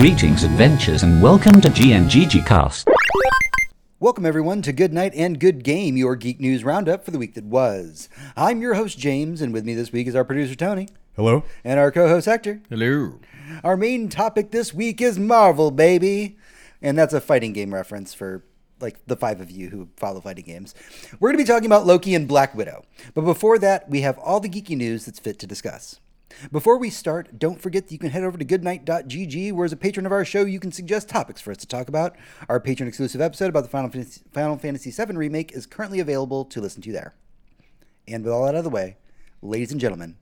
Greetings, adventures, and welcome to GNGG Cast. Welcome, everyone, to Good Night and Good Game, your Geek News Roundup for the week that was. I'm your host, James, and with me this week is our producer, Tony, Hello? and our co host, Hector. Hello. Our main topic this week is Marvel, baby. And that's a fighting game reference for like the five of you who follow fighting games. We're going to be talking about Loki and Black Widow. But before that, we have all the geeky news that's fit to discuss. Before we start, don't forget that you can head over to goodnight.gg, where as a patron of our show, you can suggest topics for us to talk about. Our patron exclusive episode about the Final Fantasy, Final Fantasy VII Remake is currently available to listen to there. And with all that out of the way, ladies and gentlemen,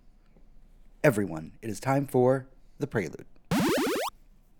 everyone, it is time for the prelude.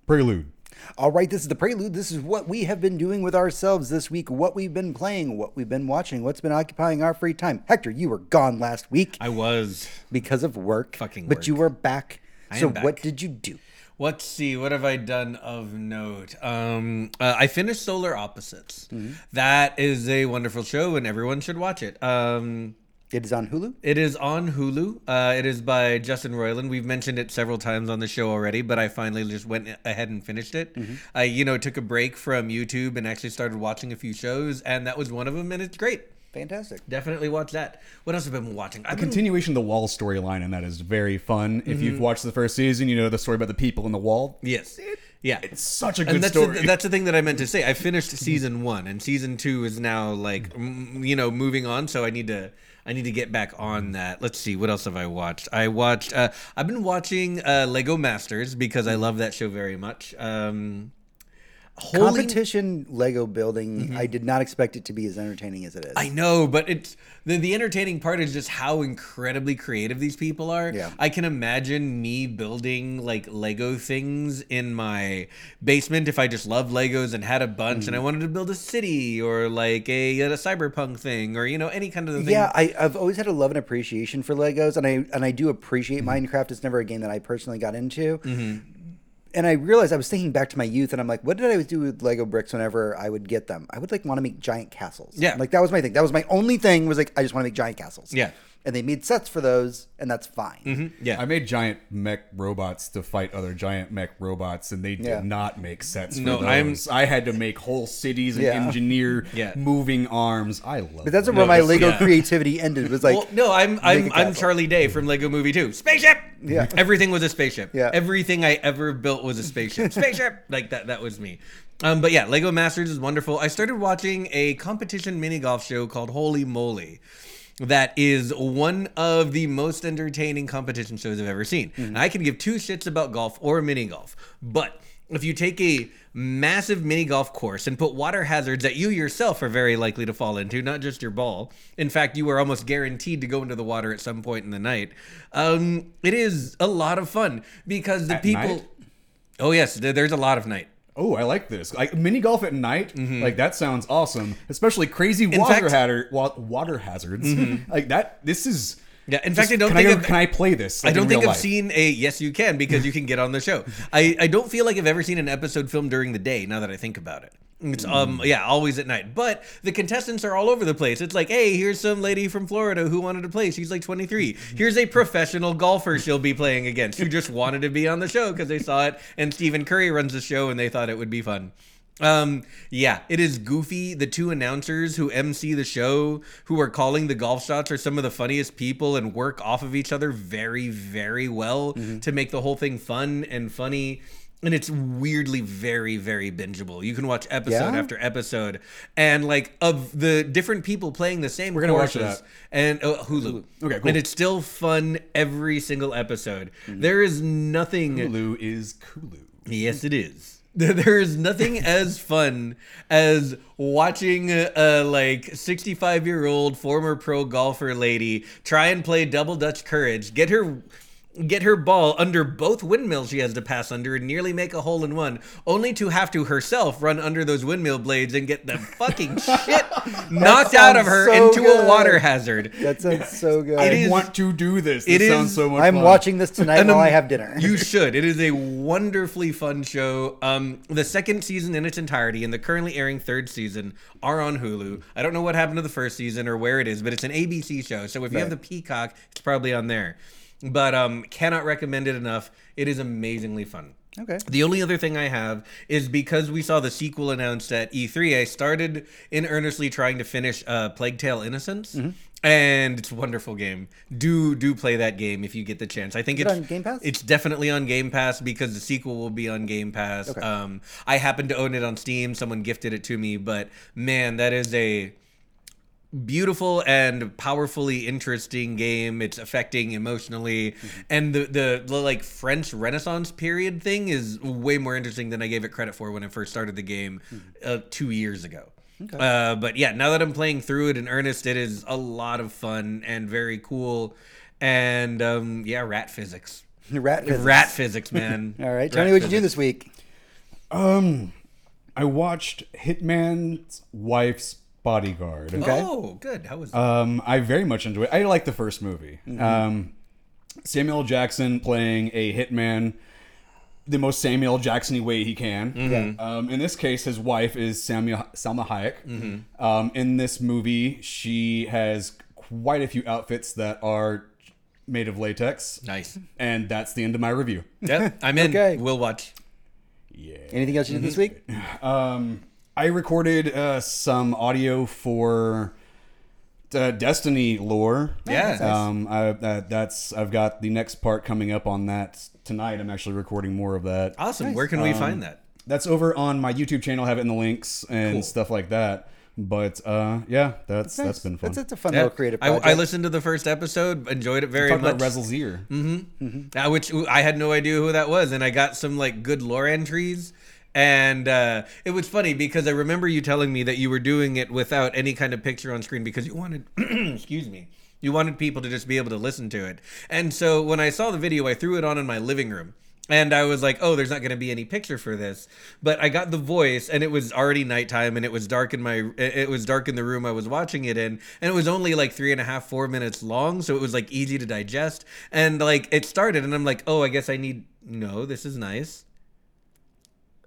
Prelude. All right, this is the prelude. This is what we have been doing with ourselves this week, what we've been playing, what we've been watching, what's been occupying our free time. Hector, you were gone last week I was. because of work. Fucking But work. you were back. I so am back. what did you do? Let's see. What have I done of note? Um, uh, I finished Solar Opposites. That is a wonderful show, and everyone should watch it. Um, It is on Hulu. it is on Hulu. Uh, it is by Justin Roiland. We've mentioned it several times on the show already, but I finally just went ahead and finished it. I, you know, took a break from YouTube and actually started watching a few shows, and that was one of them, and it's great. Fantastic. Definitely watch that. What else have I been watching? I've The been continuation of the wall storyline, and that is very fun. If Mm-hmm. you've watched the first season, you know the story about the people in the wall. Yes. Yeah. It's such a good and that's story. The, that's the thing that I meant to say. I finished season one, and season two is now like you know moving on. So I need to I need to get back on that. Let's see what else have I watched. I watched. Uh, I've been watching uh, Lego Masters because I love that show very much. Um, Holy- Competition Lego building, mm-hmm. I did not expect it to be as entertaining as it is. I know, but it's the the entertaining part is just how incredibly creative these people are. Yeah. I can imagine me building like Lego things in my basement if I just loved Legos and had a bunch and I mm. wanted to build a city or like a, a cyberpunk thing or you know any kind of thing. Yeah, I, I've always had a love and appreciation for Legos, and I and I do appreciate mm-hmm. Minecraft. It's never a game that I personally got into. Mm-hmm. And I realized I was thinking back to my youth, and I'm like, what did I do with Lego bricks whenever I would get them? I would like want to make giant castles. Yeah. like that was my thing. That was my only thing. Was like I just want to make giant castles. Yeah. And they made sets for those, and that's fine. yeah. I made giant mech robots to fight other giant mech robots, and they did Yeah. not make sets for No, those. I'm- I had to make whole cities and Yeah. engineer Yeah. moving arms. I love But that's it. where my Lego yeah. creativity ended. Was like, well, no, I'm I'm make a I'm. Charlie Day from Lego Movie 2. Spaceship. Yeah. Everything was a spaceship. Yeah. Everything I ever built was a spaceship. Spaceship. like that. That was me. Um, but yeah, Lego Masters is wonderful. I started watching a competition mini golf show called Holy Moly. That is one of the most entertaining competition shows I've ever seen. Mm-hmm. I can give two shits about golf or mini golf, but if you take a massive mini golf course and put water hazards that you yourself are very likely to fall into, not just your ball. In fact, you are almost guaranteed to go into the water at some point in the night. Um, it is a lot of fun because the At people. night? Oh yes, there's a lot of night. Oh, I like this. Like mini golf at night, like that sounds awesome. Especially crazy water Mm-hmm. fact- Mm-hmm. wa- water hazards. like that. This is. Yeah, in fact, I don't can think I, can I play this? I don't in think I've life? seen a yes you can because you can get on the show. I, I don't feel like I've ever seen an episode filmed during the day now that I think about it. It's um yeah, always at night. But the contestants are all over the place. It's like, hey, here's some lady from Florida who wanted to play. She's like 23. Here's a professional golfer she'll be playing against who just wanted to be on the show because they saw it and Stephen Curry runs the show and they thought it would be fun. Um, yeah, it is goofy. The two announcers who MC the show, who are calling the golf shots, are some of the funniest people and work off of each other very, very well to make the whole thing fun and funny. And it's weirdly very, very bingeable. You can watch episode Yeah? after episode, and like of the different people playing the same. We're gonna watch that. and oh, Hulu. Okay, cool. And it's still fun every single episode. Mm. There is nothing. Hulu is Kulu. Yes, it is. There is nothing as fun as watching a, a like 65 year old former pro golfer lady try and play double Dutch courage, get her get her ball under both windmills she has to pass under and nearly make a hole in one, only to have to herself run under those windmill blades and get the fucking shit knocked out of her so into good. a water hazard. That sounds so good. It I is- want to do this. it This sounds is- so much I'm fun. watching this tonight And, while um, I have dinner. You should. It is a wonderfully fun show. Um, the second season in its entirety and the currently airing third season are on Hulu. I don't know what happened to the first season or where it is, but it's an ABC show. So if you have the Peacock, it's probably on there. But um, cannot recommend it enough. It is amazingly fun. Okay. The only other thing I have is because we saw the sequel announced at E3, I started in earnestly trying to finish uh, Plague Tale Innocence. Mm-hmm. And it's a wonderful game. Do do play that game if you get the chance. I think it it's on Game Pass? It's definitely on Game Pass because the sequel will be on Game Pass. Um, I happen to own it on Steam. Someone gifted it to me, but man, that is a beautiful and powerfully interesting game. It's affecting emotionally, and the, the the like French Renaissance period thing is way more interesting than I gave it credit for when I first started the game uh, two years ago. Uh, but yeah, now that I'm playing through it in earnest, it is a lot of fun and very cool. And um, yeah, rat physics. Rat physics. Rat physics, man. All right, Rat Tony, what'd you do this week? Um, I watched Hitman's Wife's Bodyguard. Okay. Oh, good. How was Um, I very much enjoy. I like the first movie. Um, Samuel Jackson playing a hitman the most Samuel Jacksony way he can. Um, in this case, his wife is Samuel, Salma Hayek. Um, in this movie, she has quite a few outfits that are made of latex. nice? And that's the end of my review. Yep, I'm in. Okay. We'll watch. Yeah. Anything else you did this week? Um, I recorded uh, some audio for uh, Destiny lore. Yeah. Um, I, that, that's I've got the next part coming up on that tonight. I'm actually recording more of that. Awesome. Where can we find that? That's over on my YouTube channel. I have it in the links and Cool. stuff like that. But uh, yeah, that's that's been fun. That's, that's a fun Yeah. little creative I, project. I listened to the first episode, enjoyed it very much. Talk much. about Rezyl Azzir. Uh, which I had no idea who that was, and I got some like good lore entries. And uh, it was funny because I remember you telling me that you were doing it without any kind of picture on screen because you wanted, excuse me, you wanted people to just be able to listen to it. And so when I saw the video, I threw it on in my living room. And I was like, oh, there's not going to be any picture for this. But I got the voice, and it was already nighttime, and it was dark in my, it it was dark in the room I was watching it in, and it was only like three and a half, four minutes long, so it was like easy to digest. And like it started, and I'm like, oh, I guess I need, no, this is nice.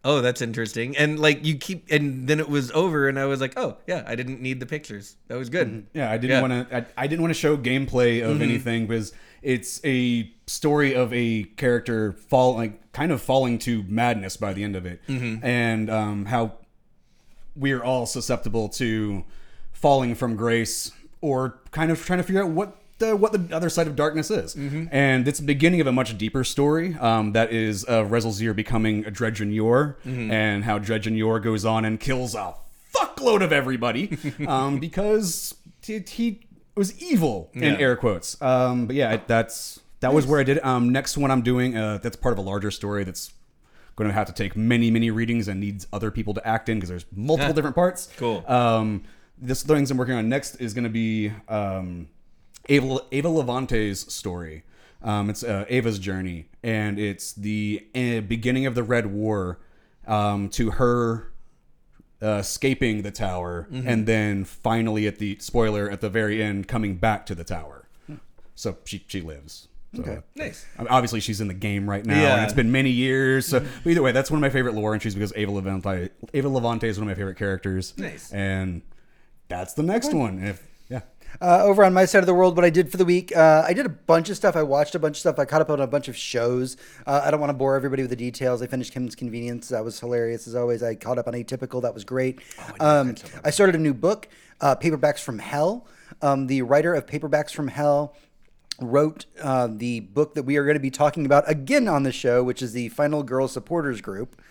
Oh, that's interesting. And like you keep, and then it was over, and I was like, oh yeah, I didn't need the pictures. That was good. Mm-hmm. Yeah, I didn't Yeah. want to. I, I didn't want to show gameplay of mm-hmm. anything because it's a story of a character fall like kind of falling to madness by the end of it, mm-hmm. and um, how we are all susceptible to falling from grace or kind of trying to figure out what the what the other side of darkness is. And it's the beginning of a much deeper story um, that is uh, Rezyl Azzir becoming a Dredgen Yor and how Dredgen Yor goes on and kills a fuckload of everybody um, because he, he was evil in air quotes. Um, but yeah, that's that was where I did it. Um, next one I'm doing uh, that's part of a larger story that's going to have to take many many readings and needs other people to act in because there's multiple Yeah. different parts. Cool. Um, this things I'm working on next is going to be um, Eva, Eva Levante's story. Um, it's uh, Eva's journey, and it's the uh, beginning of the Red War um, to her uh, escaping the tower, Mm-hmm. and then finally at the spoiler at the very end coming back to the tower. So she she lives. So, Okay. Nice. Obviously, she's in the game right now, Yeah. and it's been many years. So, but either way, that's one of my favorite lore entries because Eva Levante, Eva Levante is one of my favorite characters. Nice. and that's the next one. If Uh, over on my side of the world, what I did for the week, uh, I did a bunch of stuff. I watched a bunch of stuff. I caught up on a bunch of shows. Uh, I don't want to bore everybody with the details. I finished Kim's Convenience. That was hilarious as always. I caught up on Atypical. That was great. um, I started a new book, uh, Paperbacks from Hell. Um, the writer of Paperbacks from Hell wrote uh, the book that we are going to be talking about again on the show, which is the Final Girl Supporters Group,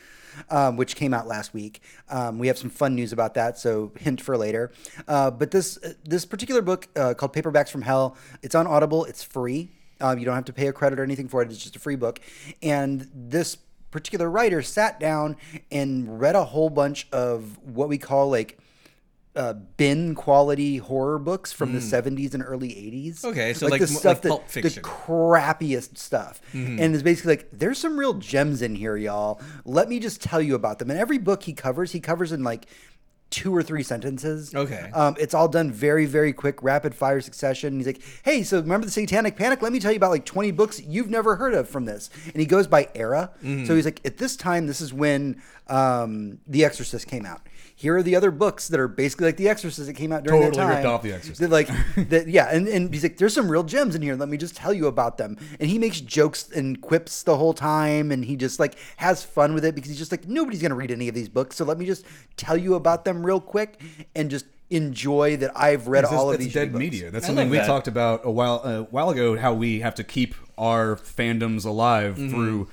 um, which came out last week. Um, we have some fun news about that, so hint for later. Uh, but this this particular book uh, called Paperbacks from Hell, it's on Audible. It's free. Um, you don't have to pay a credit or anything for it. It's just a free book. And this particular writer sat down and read a whole bunch of what we call like uh, bin quality horror books from the 70s and early 80s. Okay, so like the stuff like that Pulp Fiction. the crappiest stuff. And it's basically like there's some real gems in here, y'all. Let me just tell you about them. And every book he covers, he covers in like two or three sentences. Okay. Um, it's all done very, very quick, rapid fire succession. He's like, hey, so remember the Satanic Panic? Let me tell you about like 20 books you've never heard of from this. And he goes by era. Mm-hmm. So he's like, at this time, this is when um, The Exorcist came out. Here are the other books that are basically like The Exorcist that came out during Totally that time. Totally ripped off The Exorcist. That, like, that, yeah. And, and he's like, there's some real gems in here. Let me just tell you about them. And he makes jokes and quips the whole time. And he just like has fun with it because he's just like, nobody's going to read any of these books. So let me just tell you about them real quick and just enjoy that I've read That's- all of these dead shitty books. media. That's I something like we that. talked about a while a while ago. How we have to keep our fandoms alive Mm-hmm. through,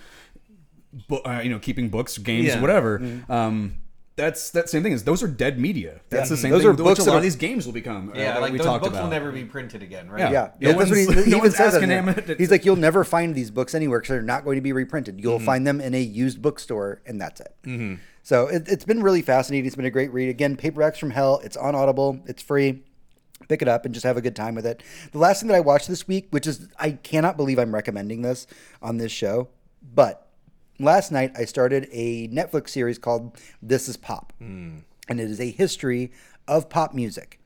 bu- uh, you know, keeping books, games, Yeah. whatever. Mm-hmm. Um, that's that same thing. Is those are dead media. That's the same Those thing. are which books a lot of these games will become. uh, Yeah, that like we those talked books will never be printed again, right? Yeah. Yeah, No yeah that's what he, one's- he no even says. in him. He's like, you'll never find these books anywhere because they're not going to be reprinted. You'll find them in a used bookstore, and that's it. So it, it's been really fascinating. It's been a great read. Again, Paperbacks from Hell. It's on Audible. It's free. Pick it up and just have a good time with it. The last thing that I watched this week, which is I cannot believe I'm recommending this on this show, but last night I started a Netflix series called This Is Pop, and it is a history of pop music.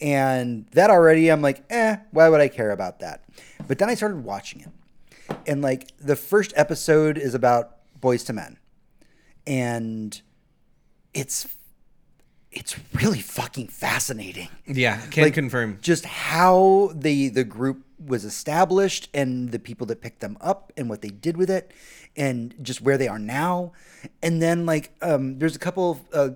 And that already, I'm like, eh, why would I care about that? But then I started watching it. And like the first episode is about Boyz II Men. And it's it's really fucking fascinating. Yeah, can like, confirm. just how the the group was established and the people that picked them up and what they did with it and just where they are now. And then like um there's a couple of uh,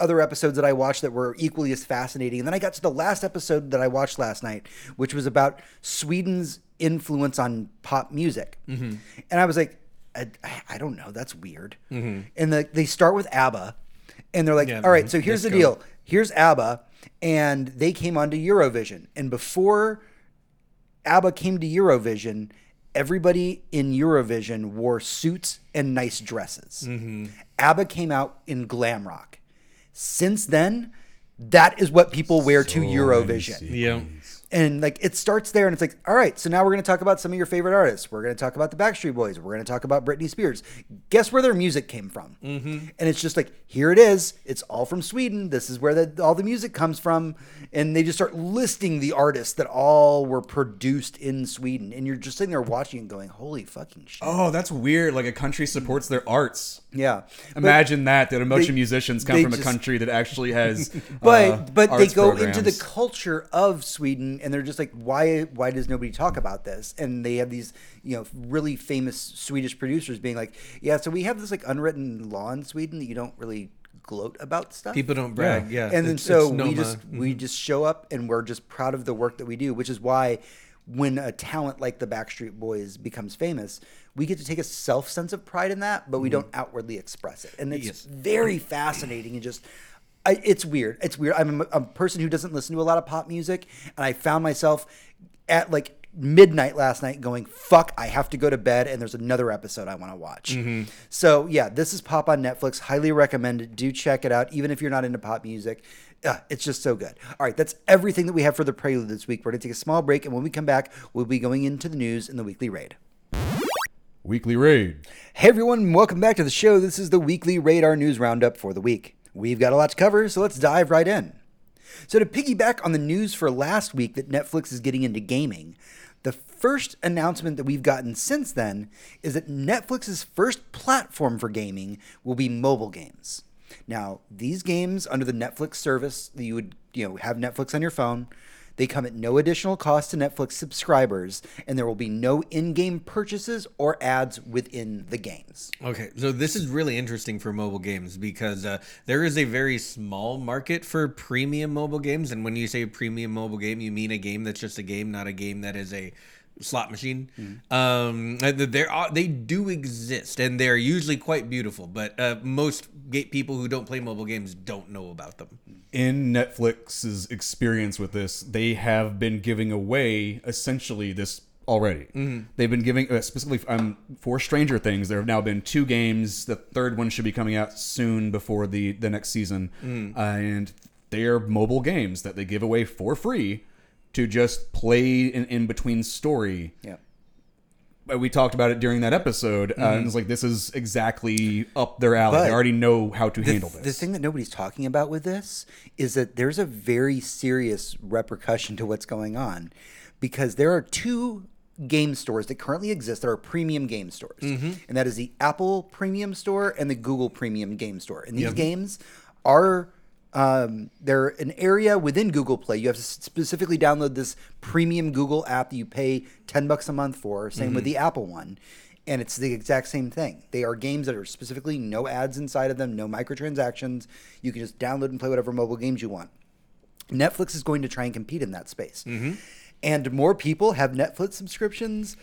other episodes that I watched that were equally as fascinating. And then I got to the last episode that I watched last night which was about Sweden's influence on pop music. And I was like I, I don't know that's weird and the, they start with ABBA and they're like Yeah, all right so here's the deal here's ABBA, and they came onto Eurovision. And before ABBA came to Eurovision, everybody in Eurovision wore suits and nice dresses. ABBA came out in glam rock. Since then, that is what people wear to Eurovision. Yeah. And like it starts there, and it's like, all right, so now we're going to talk about some of your favorite artists. We're going to talk about the Backstreet Boys. We're going to talk about Britney Spears. Guess where their music came from? Mm-hmm. And it's just like, here it is. It's all from Sweden. This is where the, all the music comes from. And they just start listing the artists that all were produced in Sweden. And you're just sitting there watching and going, holy fucking shit. Oh, that's weird. Like a country supports their arts. Yeah. But- Imagine that that a bunch they- of musicians come from just- a country that actually has. but uh, but they arts go into the culture of Sweden and they're just like why why does nobody talk about this and they have these you know really famous Swedish producers being like yeah so we have this like unwritten law in Sweden that you don't really gloat about stuff People don't brag. Yeah. and then so it's we Noma. just we just show up and we're just proud of the work that we do which is why when a talent like the Backstreet Boys becomes famous we get to take a self sense of pride in that but we mm-hmm. don't outwardly express it. And it's Yes. very fascinating and just I, it's weird. It's weird. I'm a, a person who doesn't listen to a lot of pop music and i found myself at like midnight last night going fuck i have to go to bed and there's another episode i want to watch mm-hmm. so yeah this is pop on netflix. Highly recommend it. Do check it out even if you're not into pop music uh, it's just so good all right that's everything that we have for the prelude this week we're going to take a small break and when we come back we'll be going into the news in the weekly raid weekly raid. Hey everyone, welcome back to the show. This is the weekly Radar News Roundup for the week. We've got a lot to cover, so let's dive right in. So, to piggyback on the news for last week that Netflix is getting into gaming, the first announcement that we've gotten since then is that Netflix's first platform for gaming will be mobile games. Now, these games under the Netflix service, you would you know have Netflix on your phone. They come at no additional cost to Netflix subscribers, and there will be no in-game purchases or ads within the games. Okay, so this is really interesting for mobile games because uh, there is a very small market for premium mobile games, and when you say premium mobile game, you mean a game that's just a game, not a game that is a slot machine. Um, uh, there are they do exist, and they're usually quite beautiful, but uh, most people who don't play mobile games don't know about them. in Netflix's experience with this, they have been giving away essentially this already. They've been giving uh, specifically um, for Stranger Things. There have now been two games. The third one should be coming out soon before the the next season, uh, and they are mobile games that they give away for free to just play an in between story Yeah. uh, we talked about it during that episode, uh, and it's like this is exactly up their alley. But they already know how to the, handle this. the thing that nobody's talking about with this is that there's a very serious repercussion to what's going on because there are two game stores that currently exist that are premium game stores. And that is the Apple Premium Store and the Google Premium Game Store. And these games are um, they're an area within Google Play. You have to specifically download this premium Google app that you pay 10 bucks a month for. Same with the Apple one. And it's the exact same thing. They are games that are specifically no ads inside of them, no microtransactions. You can just download and play whatever mobile games you want. Netflix is going to try and compete in that space. And more people have Netflix subscriptions.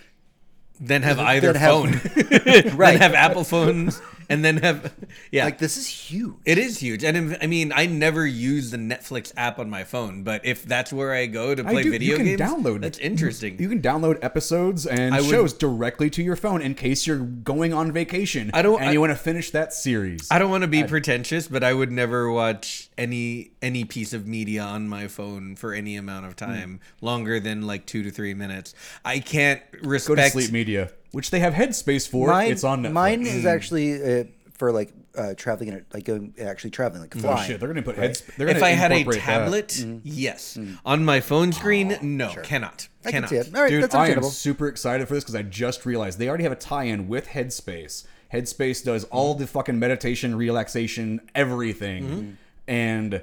Than have either have- phone, Right. Then have Apple phones, and then have yeah. Like, this is huge. It is huge, and I mean, I never use the Netflix app on my phone, but if that's where I go to I play do- video you can games, download that's interesting. You can download episodes and I would- shows directly to your phone in case you're going on vacation. I don't- and I- you want to finish that series. I don't want to be pretentious, but I would never watch any any piece of media on my phone for any amount of hmm. time longer than like two to three minutes. I can't Go to respect. Sleep Media, which they have Headspace for. Mine, it's on Netflix. mine is actually uh, for like uh, traveling, in like going actually traveling, like flying. Oh shit! They're gonna put heads. They're gonna if I had a incorporate that. tablet, yes. On my phone screen, no, cannot. I can cannot. see it. All right, Dude, that's I am super excited for this because I just realized they already have a tie-in with Headspace. Headspace does all the fucking meditation, relaxation, everything, Mm-hmm. and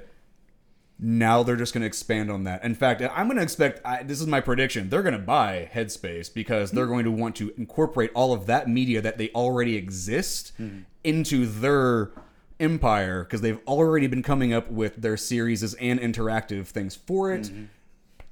now they're just going to expand on that. In fact, I'm going to expect. I, this is my prediction. They're going to buy Headspace because they're going to want to incorporate all of that media that they already exist Mm-hmm. into their empire because they've already been coming up with their series and interactive things for it. Mm-hmm.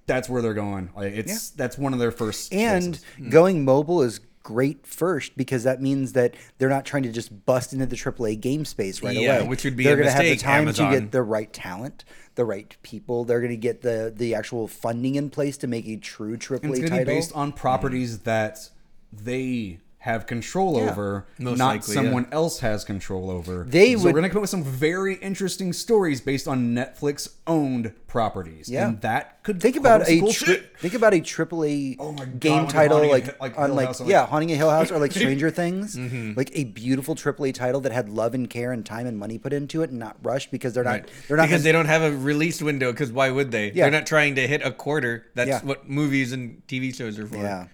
That's where they're going. Like it's that's one of their first And places. going mobile is great first because that means that they're not trying to just bust into the AAA game space right Yeah, away. which would be they're a gonna have the time Amazon. to get the right talent, the right people. They're going to get the the actual funding in place to make a true AAA And it's going to title. be based on properties that they have control Yeah. over, Most not likely, yeah. someone else has control over. They so would- we're going to come up with some very interesting stories based on Netflix owned properties. Yeah. and that could Think about a cool tri- think about a AAA Oh my God, game like title Haunting a like, Hi- like on like like- yeah, Haunting a Hill House or like Stranger Things, Mm-hmm. like a beautiful AAA title that had love and care and time and money put into it and not rushed because they're not Right. they're not because they don't have a release window. Because why would they? Yeah. They're not trying to hit a quarter. That's Yeah. what movies and TV shows are for. yeah.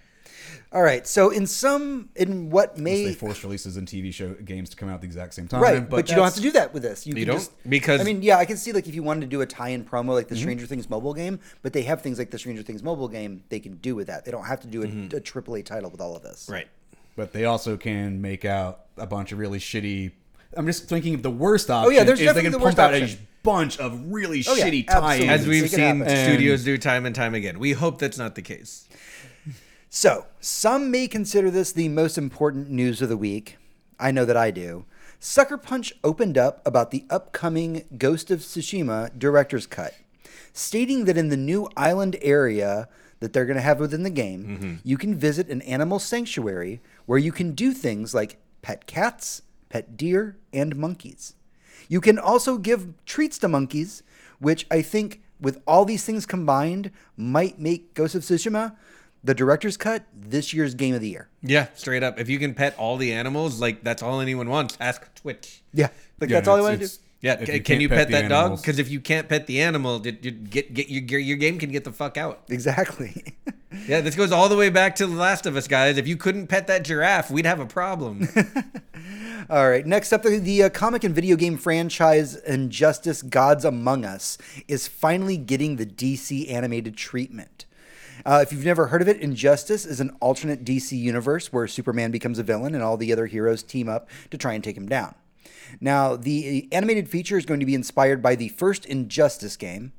All right, so in some in what may they force releases and TV show games to come out at the exact same time. Right, but, you don't have to do that with this. You, can don't? just Because- I mean, yeah, I can see like if you wanted to do a tie-in promo like Mm-hmm. the Stranger Things mobile game, but they have things like the Stranger Things mobile game they can do with that. They don't have to do a, Mm-hmm. a AAA title with all of this. Right. But they also can make out a bunch of really shitty. I'm just thinking of the worst option. Oh, yeah, there's is they definitely can the worst pump out option. a bunch of really Oh, shitty absolutely. tie-ins. As we've seen happen. studios do time and time again. We hope that's not the case. So, some may consider this the most important news of the week. I know that I do. Sucker Punch opened up about the upcoming Ghost of Tsushima director's cut, stating that in the new island area that they're going to have within the game, mm-hmm. you can visit an animal sanctuary where you can do things like pet cats, pet deer, and monkeys. You can also give treats to monkeys, which I think, with all these things combined, might make Ghost of Tsushima the director's cut this year's game of the year. Yeah, straight up. If you can pet all the animals, like that's all anyone wants. Ask Twitch. Yeah, like Yeah, that's all I want to do. Yeah, if ca- you can you pet pet, the that dog? Because if you can't pet the animal, did you get get your your game can get the fuck out. Exactly. Yeah, this goes all the way back to The Last of Us, guys. If you couldn't pet that giraffe, we'd have a problem. All right. Next up, the, the uh, comic and video game franchise Injustice: Gods Among Us is finally getting the DC animated treatment. Uh, if you've never heard of it, Injustice is an alternate DC universe where Superman becomes a villain and all the other heroes team up to try and take him down. Now, the animated feature is going to be inspired by the first Injustice game.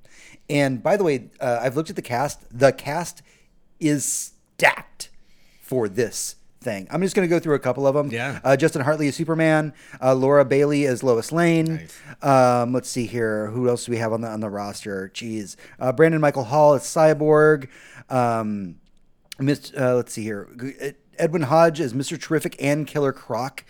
And by the way, uh, I've looked at the cast. The cast is stacked for this thing. I'm just going to go through a couple of them. Yeah. Uh, Justin Hartley as Superman, uh, Laura Bailey as Lois Lane. Um, let's see here. Who else do we have on the on the roster? Jeez. Uh, Brandon Michael Hall as Cyborg. Um, Miss, uh, let's see here. Edwin Hodge as Mr. Terrific and Killer Croc.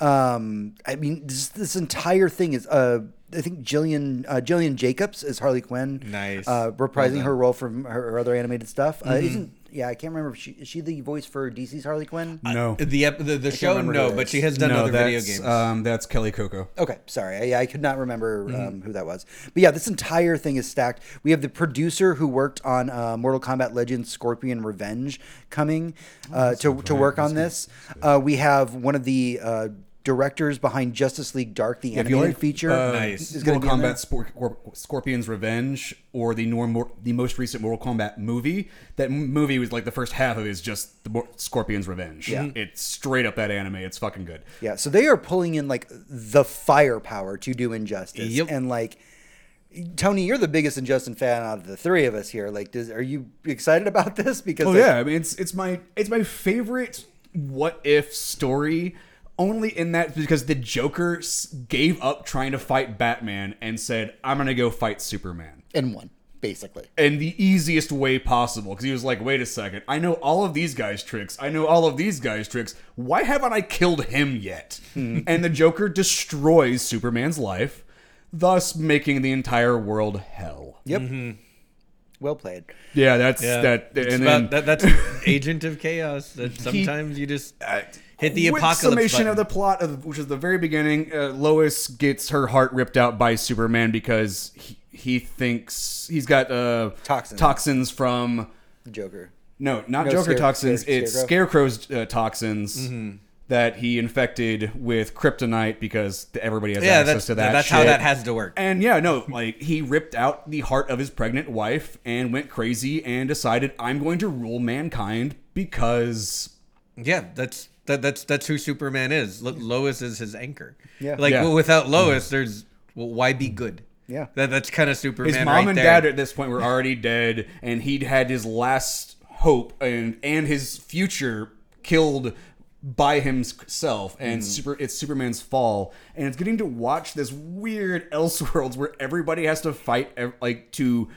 Um, I mean, this, this entire thing is. Uh, I think Gillian uh, Gillian Jacobs is Harley Quinn. Nice. Uh, reprising her role from her, her other animated stuff. Uh, isn't yeah, I can't remember. If she, is she the voice for DC's Harley Quinn? No, The the, the show, no, but she has done no, other video games. Um, that's Kaley Cuoco. Okay, sorry, I, I could not remember Mm-hmm. um, who that was. But yeah, this entire thing is stacked. We have the producer who worked on uh, Mortal Kombat Legends: Scorpion Revenge coming uh, to to work on this. Uh, we have one of the uh, directors behind Justice League Dark, the If you animated like feature. uh, Nice. is gonna Mortal be in. Kombat Spor- Scor- Scorpion's Revenge or the norm- the most recent Mortal Kombat movie, that movie was like the first half of it is just the Mor- Scorpion's Revenge. Yeah. It's straight up that anime. It's fucking good. Yeah, so they are pulling in like the firepower to do Injustice, Yep. and like. Tony, you're the biggest Injustice fan out of the three of us here. Like, does, are you excited about this? Because Oh like, yeah, I mean it's it's my it's my favorite what if story. Only in that because the Joker gave up trying to fight Batman and said, "I'm gonna go fight Superman." And one basically. in the easiest way possible because he was like wait a second i know all of these guys tricks i know all of these guys tricks why haven't i killed him yet hmm. and the joker destroys superman's life thus making the entire world hell Yep. Mm-hmm. Well played. yeah that's Yeah. that It's and about- then that, that's Agent of Chaos. That sometimes you just hit the Quick apocalypse. summation button. of the plot of which is the very beginning uh, lois gets her heart ripped out by superman because he, he thinks he's got uh Toxins. toxins from Joker. No, not No, Joker Scare- toxins. Scare- it's Scarecrow? Scarecrow's uh, toxins Mm-hmm. that he infected with kryptonite because everybody has yeah, access that's to that. that's how that has to work. And yeah, no, like he ripped out the heart of his pregnant wife and went crazy and decided I'm going to rule mankind because Yeah, that's that, that's that's who Superman is. Lo- Lois is his anchor. Yeah. like Yeah. well, without Lois, there's well, why be good? Yeah. that, that's kind of Superman. his mom right and there. dad at this point were already dead and he'd had his last hope and and his future killed by himself and Mm. super it's superman's fall and it's getting to watch this weird elseworlds where everybody has to fight like to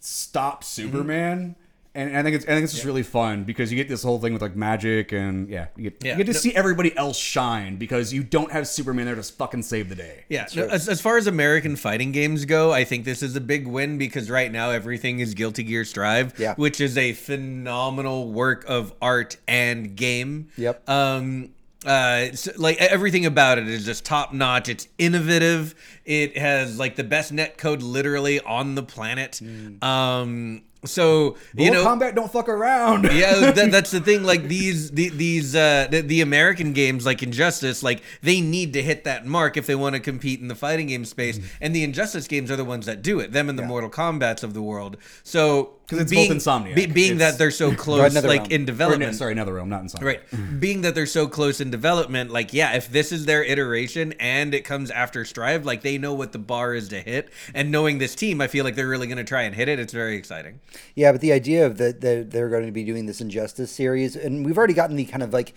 stop Mm-hmm. Superman and I think it's I think it's just really fun because you get this whole thing with like magic and yeah you get, Yeah. you get to No- see everybody else shine because you don't have Superman there to fucking save the day. Yeah, no, as, as far as American fighting games go, I think this is a big win because right now everything is Guilty Gear Strive, Yeah. which is a phenomenal work of art and game. Yep. Um, uh, so, like everything about it is just top notch. It's innovative. It has like the best net code literally on the planet. Um, so you Mortal know, Kombat don't fuck around. yeah, that, that's the thing. Like these, the, these, uh, the, the American games, like Injustice, like they need to hit that mark if they want to compete in the fighting game space. Mm-hmm. And the Injustice games are the ones that do it. Them and the Mortal Kombat's of the world. So 'Cause it's being, both Insomniac. be- being It's- that they're so close, like realm. in Or, no, development, sorry, another realm, not inside. Right. Mm. Being that they're so close in development, like, yeah, if this is their iteration and it comes after Strive, like, they know what the bar is to hit. And knowing this team, I feel like they're really going to try and hit it. It's very exciting. Yeah, but the idea of that that they're going to be doing this Injustice series, and we've already gotten the kind of like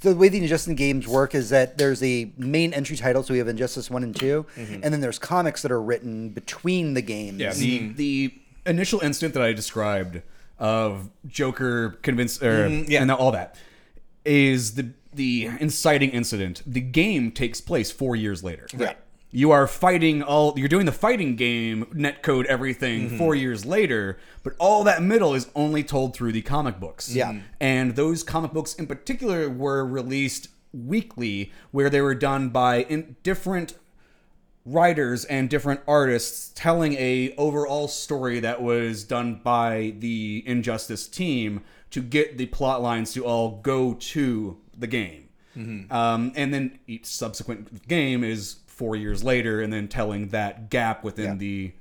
the way the Injustice games work is that there's a main entry title, so we have Injustice one and 2 mm-hmm. and then there's comics that are written between the games. Yeah, the mm-hmm. the initial instant that I described of Joker convinced or er, mm-hmm, yeah. and all that is the the inciting incident. The game takes place four years later. Right. You are fighting all. You're doing the fighting game, netcode everything mm-hmm. four years later, but all that middle is only told through the comic books. Yeah. and those comic books in particular were released weekly, where they were done by in different writers and different artists telling a overall story that was done by the Injustice team to get the plot lines to all go to the game. Um, and then each subsequent game is four years later, and then telling that gap within Yeah. the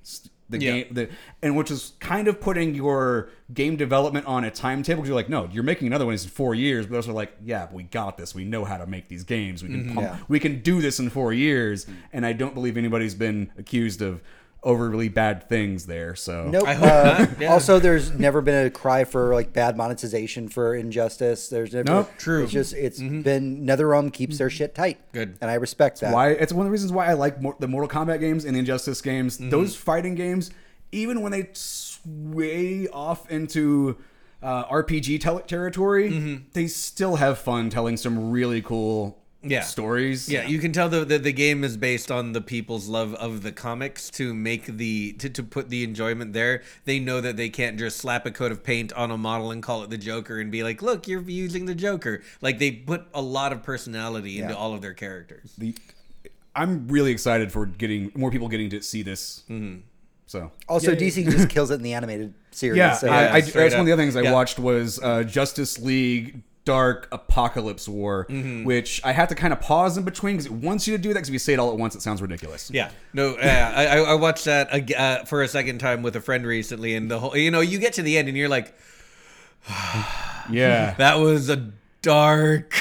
the Yeah. game, the, and which is kind of putting your game development on a timetable. Because you're like, no, you're making another one in four years, but those are like, yeah, we got this. We know how to make these games. We can mm-hmm. pump, Yeah. we can do this in four years. And I don't believe anybody's been accused of overly bad things there. So Nope. I hope Uh, not, yeah. Also, there's never been a cry for like bad monetization for Injustice. There's never. Nope. True. It's just it's been NetherRealm keeps their shit tight. Good. and I respect that. why it's one of the reasons why I like more, the Mortal Kombat games and the Injustice games. Mm-hmm. Those fighting games, even when they sway off into uh, RPG tel- territory, Mm-hmm. they still have fun telling some really cool Yeah. stories. Yeah, you can tell the, the the game is based on the people's love of the comics to make the to, to put the enjoyment there. They know that they can't just slap a coat of paint on a model and call it the Joker and be like, "Look, you're using the Joker." Like they put a lot of personality into Yeah. all of their characters. The, I'm really excited for getting more people getting to see this. Mm-hmm. So Also, Yay. DC just kills it in the animated series. Yeah, so I, I, straight that's one of the other things I Yeah. watched was uh, Justice League Dark Apokolips War, Mm-hmm. which I had to kind of pause in between because it wants you to do that because if you say it all at once, it sounds ridiculous. Yeah, no, uh, I I watched that uh, for a second time with a friend recently, and the whole you know you get to the end and you're like, Yeah, that was a dark.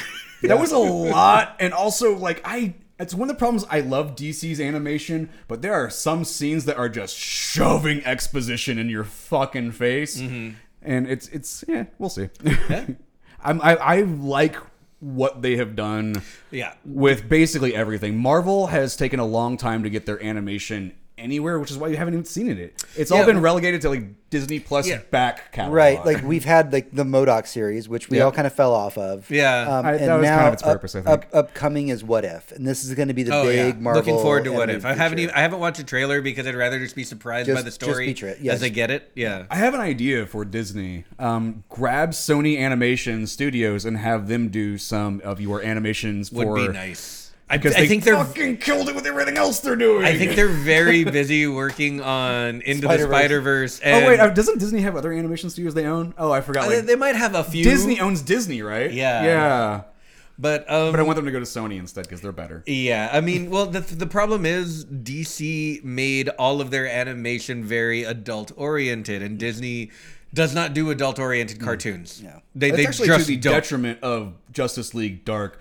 that was a lot, and also like I. It's one of the problems. I love DC's animation, but there are some scenes that are just shoving exposition in your fucking face, Mm-hmm. and it's it's yeah. We'll see. I'm I, I like what they have done. Yeah. with basically everything. Marvel has taken a long time to get their animation anywhere, which is why you haven't even seen it. It's all Yeah. been relegated to like Disney Plus Yeah. back catalog. Right, like we've had like the M.O.D.O.K. series, which we Yeah. all kind of fell off of. Yeah. um, I- and that was now kind of its up- purpose, I up- think. upcoming is What If, and this is going to be the Oh big yeah, Marvel. looking forward to what if. animated I haven't even I haven't watched a trailer because I'd rather just be surprised by the story feature it, yes. as I get it. Yeah. I have an idea for Disney. Um, grab Sony Animation Studios and have them do some of your animations Would for be nice. I, because I they think they're fucking killed it with everything else they're doing. I think they're very busy working on Into the Spider-Verse. Spider Verse. Oh wait, uh, doesn't Disney have other animation studios they own? Oh, I forgot. they, Like, they might have a few. Disney owns Disney, right? Yeah. Yeah. but um, But I want them to go to Sony instead because they're better. Yeah, I mean, well, the the problem is DC made all of their animation very adult oriented, and Disney does not do adult oriented cartoons. Yeah. they That's they actually just to the don't. detriment of Justice League Dark.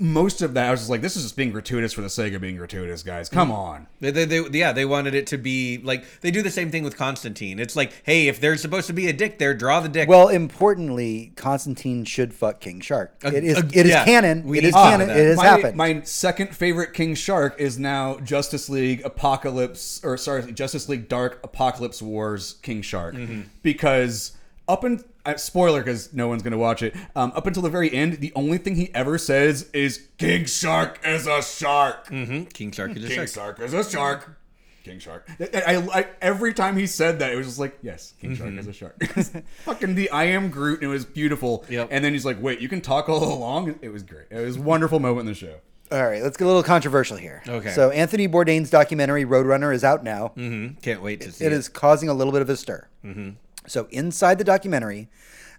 Most of that, I was just like, this is just being gratuitous for the sake of being gratuitous, guys. Come on. They, they, they, yeah, they wanted it to be like they do the same thing with Constantine. It's like, hey, if there's supposed to be a dick there, draw the dick. Well, importantly, Constantine should fuck King Shark. Uh, it is. uh, it is yeah, canon. we It need is to know canon. It has my, happened. My second favorite King Shark is now Justice League Apokolips, or sorry, Justice League Dark Apokolips Wars King Shark, Mm-hmm. because up and uh, spoiler because no one's gonna watch it. Um, up until the very end, the only thing he ever says is "King Shark is a shark." Mhm, King Shark is a King shark. Shark is a shark. King Shark. I, I, I- every time he said that, it was just like, yes, King Shark is a shark. Fucking the I am Groot, and it was beautiful. Yep. And then he's like, wait, you can talk all along. It was great. It was a wonderful moment in the show. All right, let's get a little controversial here. Okay. So Anthony Bourdain's documentary Roadrunner is out now. Mm-hmm. Can't wait to see it it. is causing a little bit of a stir. Mm-hmm. So inside the documentary,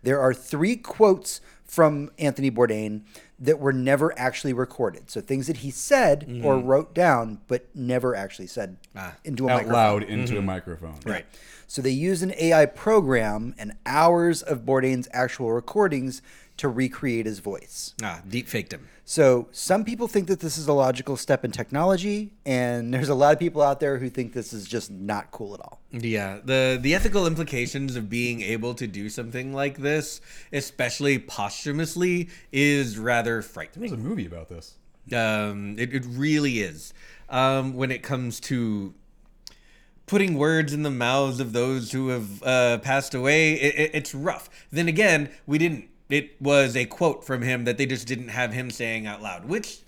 there are three quotes from Anthony Bourdain that were never actually recorded. So things that he said or wrote down, but never actually said Mm-hmm. Ah. into a Out microphone. loud into a microphone. Right. So they used an AI program and hours of Bourdain's actual recordings to recreate his voice. Ah, deep faked him. So some people think that this is a logical step in technology, and there's a lot of people out there who think this is just not cool at all. Yeah, the the ethical implications of being able to do something like this, especially posthumously, is rather frightening. There's a movie about this. Um, it, it really is. Um, when it comes to putting words in the mouths of those who have uh, passed away, it, it, it's rough. Then again, we didn't. It was a quote from him that they just didn't have him saying out loud, which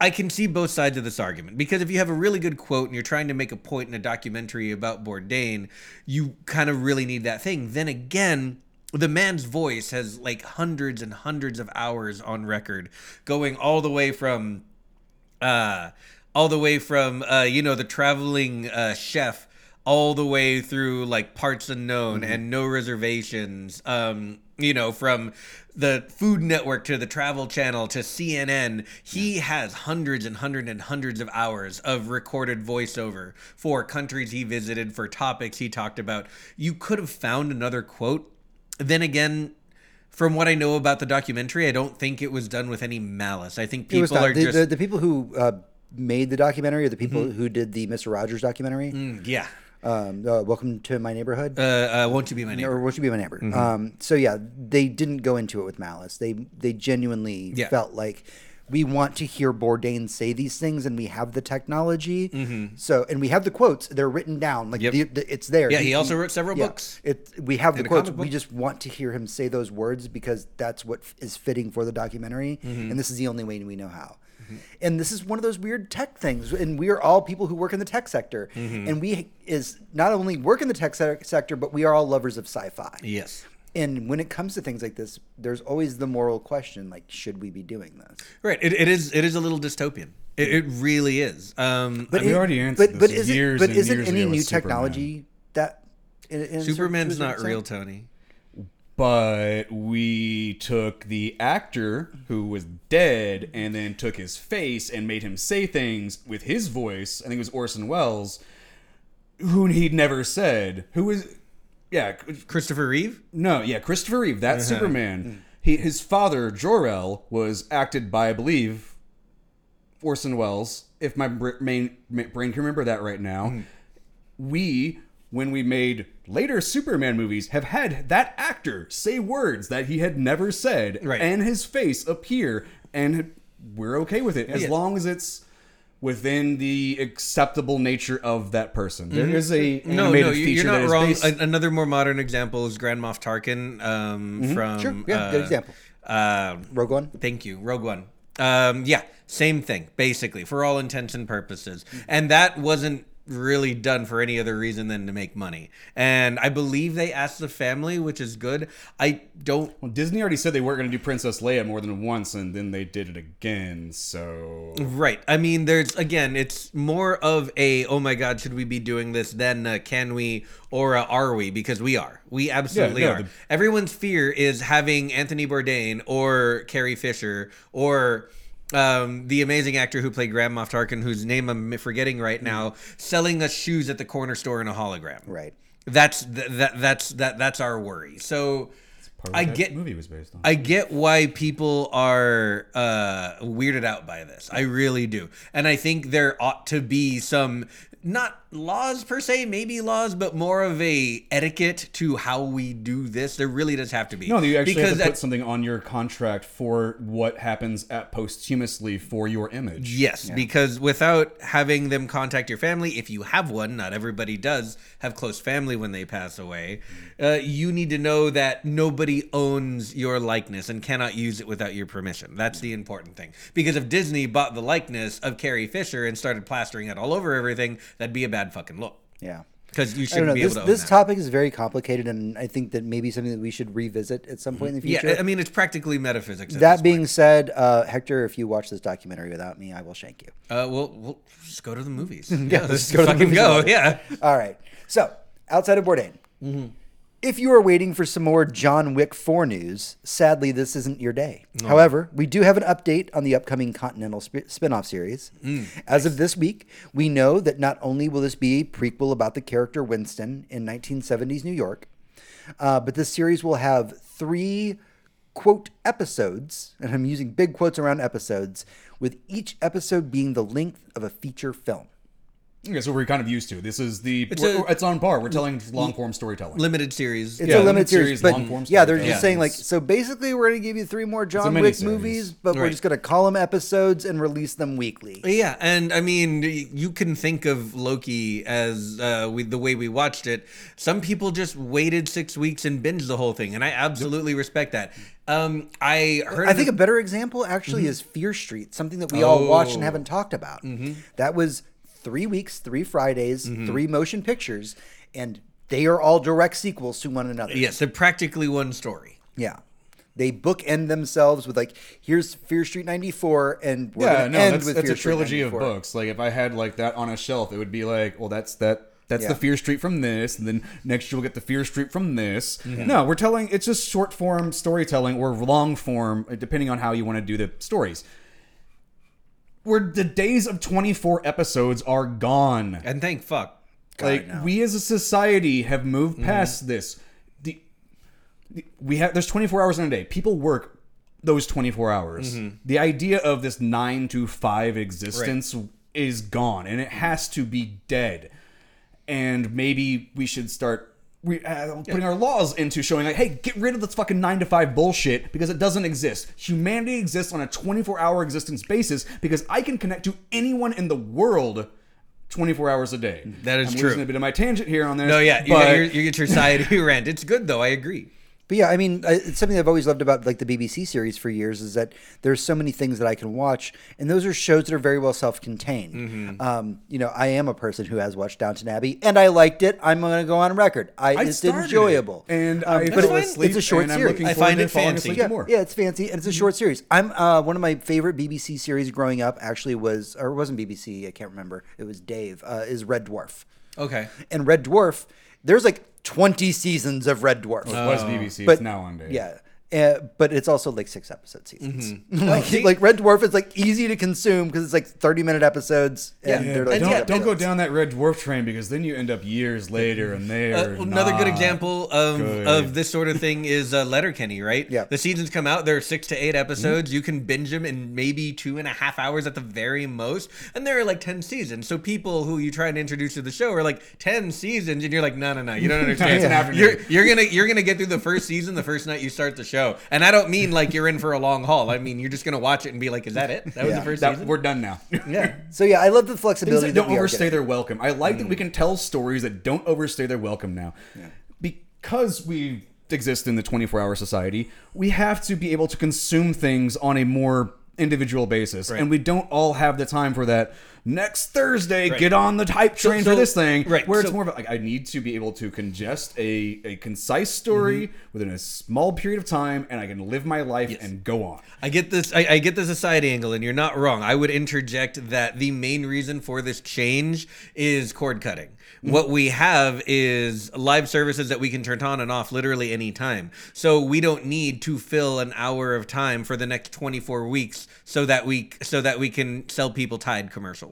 I can see both sides of this argument because if you have a really good quote and you're trying to make a point in a documentary about Bourdain, you kind of really need that thing. Then again, the man's voice has like hundreds and hundreds of hours on record, going all the way from, uh, all the way from uh, you know the traveling uh, chef, all the way through like parts unknown and no reservations. Um, you know from the Food Network to the Travel Channel to CNN, he has hundreds and hundreds and hundreds of hours of recorded voiceover for countries he visited, for topics he talked about. You could have found another quote. Then again, from what I know about the documentary, I don't think it was done with any malice. I think people are the, just the, the people who uh, made the documentary, or the people who did the Mister Rogers documentary. Mm, yeah. Um, uh, Welcome to my neighborhood. Uh, uh, won't you be my neighbor? Or won't you be my neighbor? Mm-hmm. Um, so yeah, they didn't go into it with malice. They they genuinely Yeah. felt like we want to hear Bourdain say these things, and we have the technology. So, and we have the quotes; they're written down. Like Yep. the, the- it's there. Yeah, he also wrote several books. It we have the quotes. We just want to hear him say those words because that's what f- is fitting for the documentary, Mm-hmm. and this is the only way we know how. And this is one of those weird tech things, and we are all people who work in the tech sector, Mm-hmm. and we is not only work in the tech se- sector, but we are all lovers of sci-fi. Yes. And when it comes to things like this, there's always the moral question: like, should we be doing this? Right. It, it is. It is a little dystopian. It, it really is. Um, But we it- already answered but, but this is years it, but and isn't any ago with new Superman. technology that in, in Superman's to not real. Tony. But we took the actor who was dead and then took his face and made him say things with his voice. I think it was Orson Welles, who he'd never said. Who was, yeah, Christopher Reeve. no, yeah, Christopher Reeve, that uh-huh. Superman. Mm. He, his father Jor-El was acted by, I believe, Orson Welles. If my br- main, brain can remember that right now, mm. we, when we made later Superman movies, have had that actor say words that he had never said, Right. and his face appear, and we're okay with it as Yeah. long as it's within the acceptable nature of that person. There is a No, animated no, feature you're that not is wrong. based- Another more modern example is Grand Moff Tarkin um, from. Sure, yeah, good uh, example. Um, Rogue One. Thank you, Rogue One. Um, yeah, same thing, basically, for all intents and purposes. And that wasn't really done for any other reason than to make money. And I believe they asked the family, which is good. I don't. Well, Disney already said they weren't going to do Princess Leia more than once, and then they did it again. So Right. I mean, there's again, it's more of a oh my god, should we be doing this? Than uh, can we or uh, are we? Because we are. We absolutely no, are. the- Everyone's fear is having Anthony Bourdain or Carrie Fisher or um, the amazing actor who played Grand Moff Tarkin, whose name I'm forgetting right now, selling us shoes at the corner store in a hologram. Right. That's th- that that's that that's our worry. So I get movie was based on. I get why people are uh, weirded out by this. I really do, and I think there ought to be some not laws per se, maybe laws, but more of a etiquette to how we do this. There really does have to be. no, you actually have to at- put something on your contract for what happens at posthumously for your image. Yes, because without having them contact your family, if you have one, not everybody does have close family when they pass away, uh, you need to know that nobody owns your likeness and cannot use it without your permission. That's the important thing. Because if Disney bought the likeness of Carrie Fisher and started plastering it all over everything, that'd be a bad fucking look. Yeah. Because you shouldn't know. be This, able to this topic is very complicated, and I think that maybe something that we should revisit at some point in the future. yeah, I mean, it's practically metaphysics. at that being point. said, uh, Hector, if you watch this documentary without me, I will shank you. uh, we'll, we'll just go to the movies. Yeah, let's let's go to the fucking go. Yeah. All right. So, outside of Bourdain, Mm-hmm. If you are waiting for some more John Wick 4 news, sadly, this isn't your day. However, we do have an update on the upcoming Continental sp- spin off series. Mm, As of this week, we know that not only will this be a prequel about the character Winston in 1970s New York, uh, but this series will have three quote episodes, and I'm using big quotes around episodes, with each episode being the length of a feature film. Okay, so we're kind of used to. This is the It's it's, a- it's on par. We're telling long form storytelling. Limited series. It's Yeah, a limited limited series, series, long-form yeah, they're just Yeah, saying like so. Basically, we're going to give you three more John miniseries. Wick movies, but we're just going to call them episodes and release them weekly. Yeah, and I mean, you can think of Loki as uh, we, the way we watched it. Some people just waited six weeks and binged the whole thing, and I absolutely respect that. Um, I heard. I think a the- better example actually is Fear Street, something that we all watched and Mm-hmm. Oh. haven't talked about. That was three weeks, three Fridays, Mm-hmm. three motion pictures, and they are all direct sequels to one another. yes, they're practically one story. Yeah. They bookend themselves with like, here's Fear Street '94, and we're yeah, no, end that's, with that's Fear a trilogy Street of books. Like if I had like that on a shelf, it would be like, well, that's that. That's Yeah. the Fear Street from this, and then next year we'll get the Fear Street from this. Mm-hmm. No, we're telling it's just short form storytelling or long form, depending on how you want to do the stories. Where the days of twenty four episodes are gone. And thank fuck. like no. we as a society have moved Mm-hmm. past this the, the- we have there's 24 hours in a day people work those 24 hours Mm-hmm. the idea of this 9 to 5 existence is gone and it has to be dead and maybe we should start we uh, putting our laws into showing like, hey, get rid of this fucking nine to five bullshit because it doesn't exist. Humanity exists on a 24 hour existence basis because I can connect to anyone in the world 24 hours a day. That is true. I'm true. losing a bit of my tangent here on this. No, yeah, you, but got your, you get your side you rant. It's good though. I agree. But yeah, I mean, it's something I've always loved about like the BBC series for years is that there's so many things that I can watch, and those are shows that are very well self-contained. Mm-hmm. Um, you know, I am a person who has watched Downton Abbey, and I liked it. I'm going to go on record. I, I it's enjoyable, it, and Um, I but fell asleep, it's a short and I'm series. looking I find it fancy. yeah, more. yeah, it's fancy and it's a short series. I'm uh, one of my favorite BBC series growing up. Actually, was or it wasn't BBC. I can't remember. It was Dave. Uh, is Red Dwarf. Okay. And Red Dwarf, there's like 20 seasons of Red Dwarf. It was BBC. but it's now on day. Yeah. Uh, but it's also like six episode seasons. Mm-hmm. like, see- like Red Dwarf is like easy to consume because it's like 30 minute episodes. And Yeah. they're like And don't, yeah, don't go down that red dwarf train because then you end up years later and there. Uh, another good example of, good. of this sort of thing is uh, Letterkenny, right? Yeah. The seasons come out. There are six to eight episodes. You can binge them in maybe two and a half hours at the very most. And there are like 10 seasons. So people who you try and introduce to the show are like 10 seasons. And you're like, no, no, no. You don't understand. It's an afternoon. You're, you're going to you're gonna get through the first season the first night you start the show. And I don't mean like you're in for a long haul. I mean, you're just going to watch it and be like, is that it? That was Yeah. the first That, season? we're done now. Yeah. So yeah, I love the flexibility. don't overstay their welcome. I like that we mm. can tell stories that don't overstay their welcome now. Because we exist in the 24 hour society, we have to be able to consume things on a more individual basis. Right. And we don't all have the time for that. Next Thursday, Right. get on the hype train so- for this thing. right, Where it's more of a, like, I need to be able to congest a, a concise story Mm-hmm. within a small period of time, and I can live my life and go on. I get this. I, I get this aside angle, and you're not wrong. I would interject that the main reason for this change is cord cutting. What we have is live services that we can turn on and off literally any time. So we don't need to fill an hour of time for the next 24 weeks so that we so that we can sell people Tide commercials.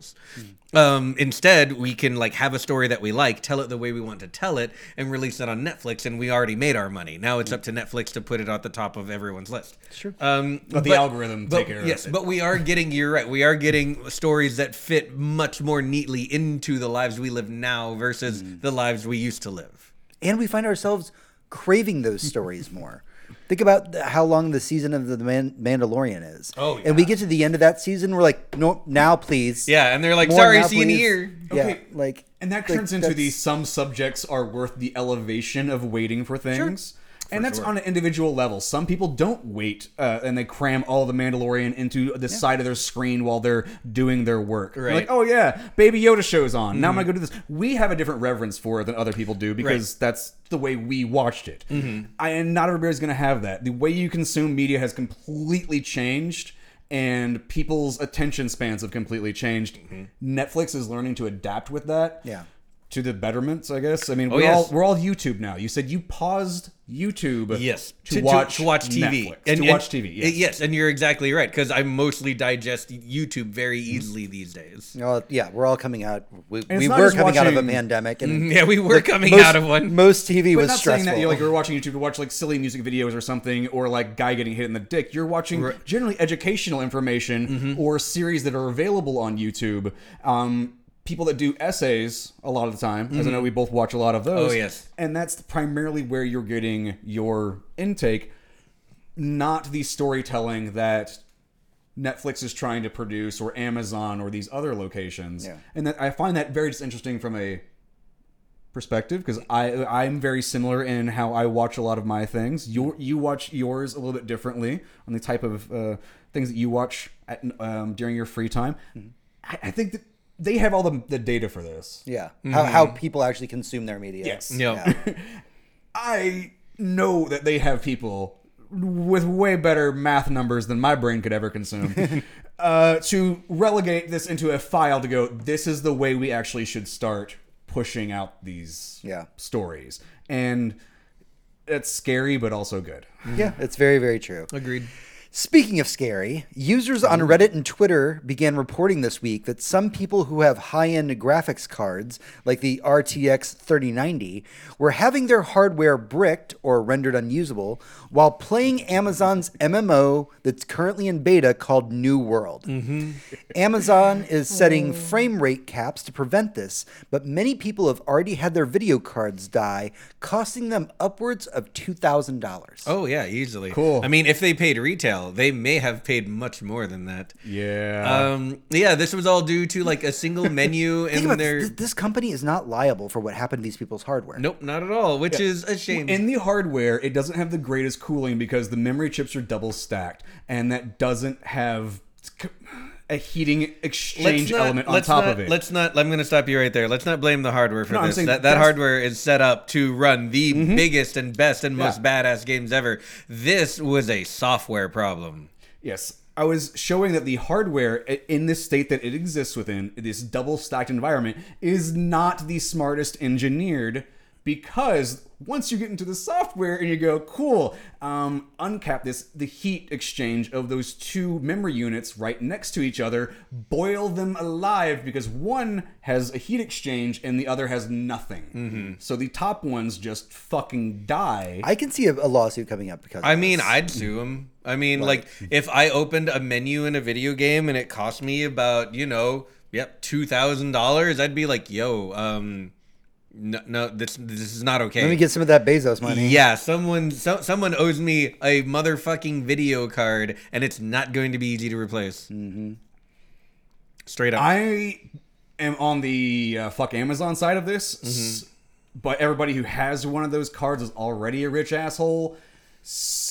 Um, instead, we can like have a story that we like, tell it the way we want to tell it, and release it on Netflix. And we already made our money. Now it's up to Netflix to put it at the top of everyone's list. Sure. Um, Let the algorithm but- take care of yes, but we are getting. You're right. We are getting stories that fit much more neatly into the lives we live now versus Mm. the lives we used to live. and we find ourselves craving those stories more. Think about how long the season of the Man- Mandalorian is. Oh, And we get to the end of that season, we're like, no, now please. Yeah, and they're like, More "Sorry, now, see you in a please." year." Yeah, Okay. like, And that like, turns into the that's- some subjects are worth the elevation of waiting for things. And that's sure. on an individual level. Some people don't wait uh, and they cram all the Mandalorian into the side of their screen while they're doing their work. Right. Like, oh yeah, Baby Yoda shows on. Now I'm mm-hmm. gonna go do this. We have a different reverence for it than other people do because that's the way we watched it. Mm-hmm. I, and not everybody's gonna have that. The way you consume media has completely changed. And people's attention spans have completely changed. Mm-hmm. Netflix is learning to adapt with that Yeah. To the betterments, I guess. I mean, we're Oh, yes. all we're all YouTube now. You said you paused YouTube, Yes, to, watch to, watch TV Netflix, to watch TV. Yes. yes, and you're exactly right because I mostly digest YouTube very easily these days. Well, yeah, we're all coming out. We, we were just coming out of a pandemic, and Yeah, we were like, coming most- out of one. Most TV But was not stressful. saying that you're like you're watching YouTube to watch like silly music videos or something, or like guy getting hit in the dick. You're watching Right. generally educational information or series that are available on YouTube. Um, people that do essays a lot of the time, as I know we both watch a lot of those. Oh, yes. and that's primarily where you're getting your intake, not the storytelling that Netflix is trying to produce or Amazon or these other locations. Yeah. And that I find that very just interesting from a perspective because I I'm very similar in how I watch a lot of my things. You you watch yours a little bit differently on the type of uh, things that you watch at, um, during your free time. I, I think that they have all the, the data for this. yeah, how, how people actually consume their media. Yes. Yeah. I know that they have people with way better math numbers than my brain could ever consume uh, to relegate this into a file to go, this is the way we actually should start pushing out these Yeah. stories. And it's scary, but also good. yeah, it's very very true. Agreed. Speaking of scary, users on Reddit and Twitter began reporting this week that some people who have high end graphics cards, like the RTX 3090, were having their hardware bricked or rendered unusable while playing Amazon's MMO that's currently in beta called New World. Amazon is setting frame rate caps to prevent this, but many people have already had their video cards die, costing them upwards of $2,000. Oh yeah, easily. Cool. I mean, if they paid retail, they may have paid much more than that. Yeah. Um, yeah, this was all due to like a single menu Think in about their. this. This company is not liable for what happened to these people's hardware. Nope, not at all. Which is a shame. In the hardware, it doesn't have the greatest cooling because the memory chips are double stacked, and that doesn't have a heating exchange element on top not, of it. Let's not. I'm going to stop you right there. Let's not blame the hardware for No, this. That, that hardware is set up to run the mm-hmm. biggest and best and most Yeah. badass games ever. This was a software problem. Yes. I was showing that the hardware in this state that it exists within, this double stacked environment, is not the smartest engineered because once you get into the software and you go, cool, um, uncap this, the heat exchange of those two memory units right next to each other, boil them alive because one has a heat exchange and the other has nothing. So the top ones just fucking die. I can see a, a lawsuit coming up because. I of mean, this. I'd sue him. I mean, like if I opened a menu in a video game and it cost me about you know, yep, two thousand dollars, I'd be like, yo, um, no, no, this this is not okay. let me get some of that Bezos money. Yeah, someone so, someone owes me a motherfucking video card, and it's not going to be easy to replace. Mm-hmm. Straight up. I am on the uh, fuck Amazon side of this, Mm-hmm. s- but everybody who has one of those cards is already a rich asshole. So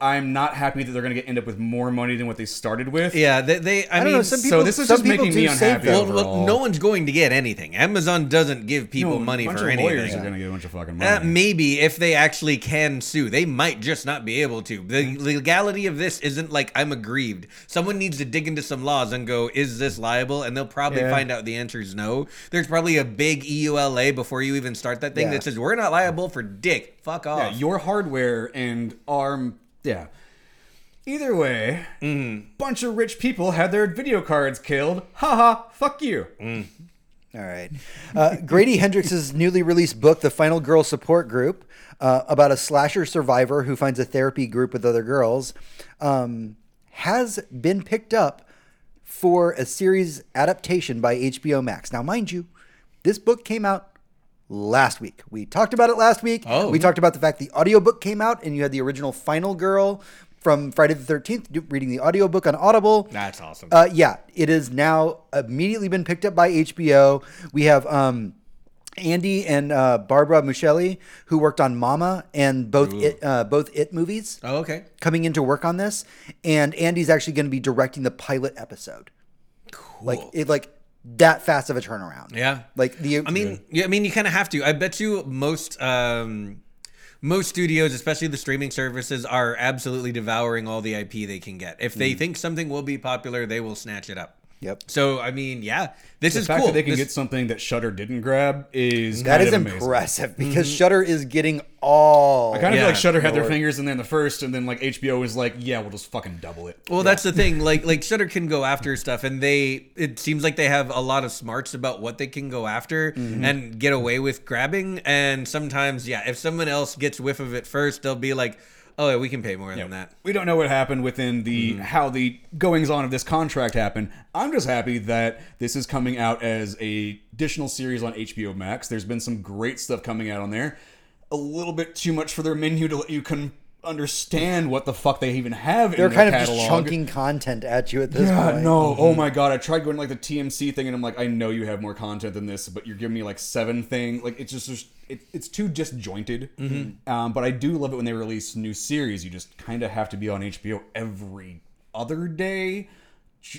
I'm not happy that they're going to end up with more money than what they started with. yeah, they. they I, I don't mean, know. Some people. so people. this is just making me unhappy. well, well, overall. no one's going to get anything. Amazon doesn't give people No, money a bunch for of lawyers anything. are going to get a bunch of fucking money. Uh, maybe if they actually can sue, they might just not be able to. The legality of this isn't like I'm aggrieved. Someone needs to dig into some laws and go, is this liable? And they'll probably Yeah. find out the answer is no. There's probably a big EULA before you even start that thing Yeah. that says we're not liable for dick. Fuck off. yeah, your hardware and Yeah. Either way, Mm-hmm. bunch of rich people had their video cards killed. Haha, fuck you. Mm. All right. Uh, Grady Hendrix's newly released book, The Final Girl Support Group, uh, about a slasher survivor who finds a therapy group with other girls, um, has been picked up for a series adaptation by HBO Max. Now, mind you, this book came out last week. We talked about it last week. Oh. We talked about the fact the audiobook came out and you had the original Final Girl from Friday the 13th reading the audiobook on Audible. That's awesome. Uh, yeah, it is now immediately been picked up by HBO. We have um, Andy and uh, Barbara Muschietti, who worked on Mama and both it, uh, both It movies, oh, okay. coming in to work on this. And Andy's actually going to be directing the pilot episode. Cool. Like it, like that fast of a turnaround. Yeah. Like the. I mean, yeah, I mean, you kind of have to. I bet you most um, most studios, especially the streaming services, are absolutely devouring all the IP they can get. If Mm. they think something will be popular, they will snatch it up. Yep. So I mean, yeah, this is The is fact cool. that they can This- get something that Shudder didn't grab is that kind is of amazing. impressive because Mm-hmm. Shudder is getting all. I kind of Yeah. feel like Shudder had their fingers in there in the first, and then like HBO was like, "Yeah, we'll just fucking double it." Well, that's the thing. Like, like Shudder can go after stuff, and they. It seems like they have a lot of smarts about what they can go after Mm-hmm. and get away with grabbing. And sometimes, yeah, if someone else gets whiff of it first, they'll be like, "Oh, yeah, we can pay more than that." We don't know what happened within the mm-hmm. how the goings on of this contract happened. I'm just happy that this is coming out as a additional series on HBO Max. There's been some great stuff coming out on there. A little bit too much for their menu to let you can understand what the fuck they even have They're in kind their of just chunking content at you at this Yeah, point. no. Oh my god, I tried going like the TMC thing, and I'm like, I know you have more content than this, but you're giving me like seven thing. Like it's just, just it, it's too disjointed. Um, but I do love it when they release new series. You just kind of have to be on HBO every other day,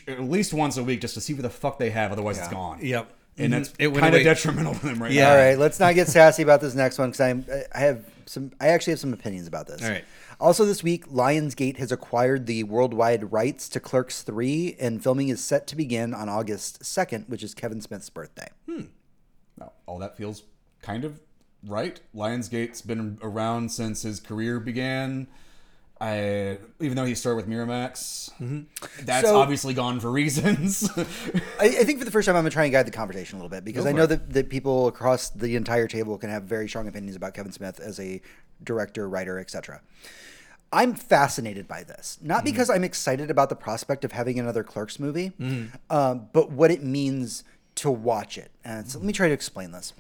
at least once a week, just to see what the fuck they have. Otherwise, it's gone. Yep. And that's It kind of away. detrimental to them right Yeah. now. All right, let's not get sassy about this next one because I'm I have some I actually have some opinions about this. All right. Also this week, Lionsgate has acquired the worldwide rights to Clerks 3 and filming is set to begin on August 2nd, which is Kevin Smith's birthday. Hmm. No, all that feels kind of right. Lionsgate's been around since his career began. I even though he started with Miramax, Mm-hmm. that's So- obviously gone for reasons. I, I think for the first time, I'm going to try and guide the conversation a little bit because Go I know it. that, that people across the entire table can have very strong opinions about Kevin Smith as a director, writer, etc. I'm fascinated by this, not Mm-hmm. because I'm excited about the prospect of having another Clerks movie, Mm-hmm. um, but what it means to watch it. And so let me try to explain this.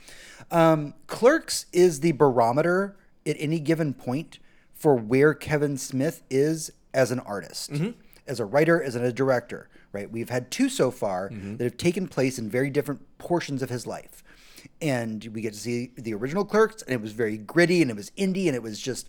Um, Clerks is the barometer at any given point for where Kevin Smith is as an artist, mm-hmm. as a writer, as a director. Right? We've had two so far mm-hmm. that have taken place in very different portions of his life, and we get to see the original Clerks, and it was very gritty, and it was indie, and it was just,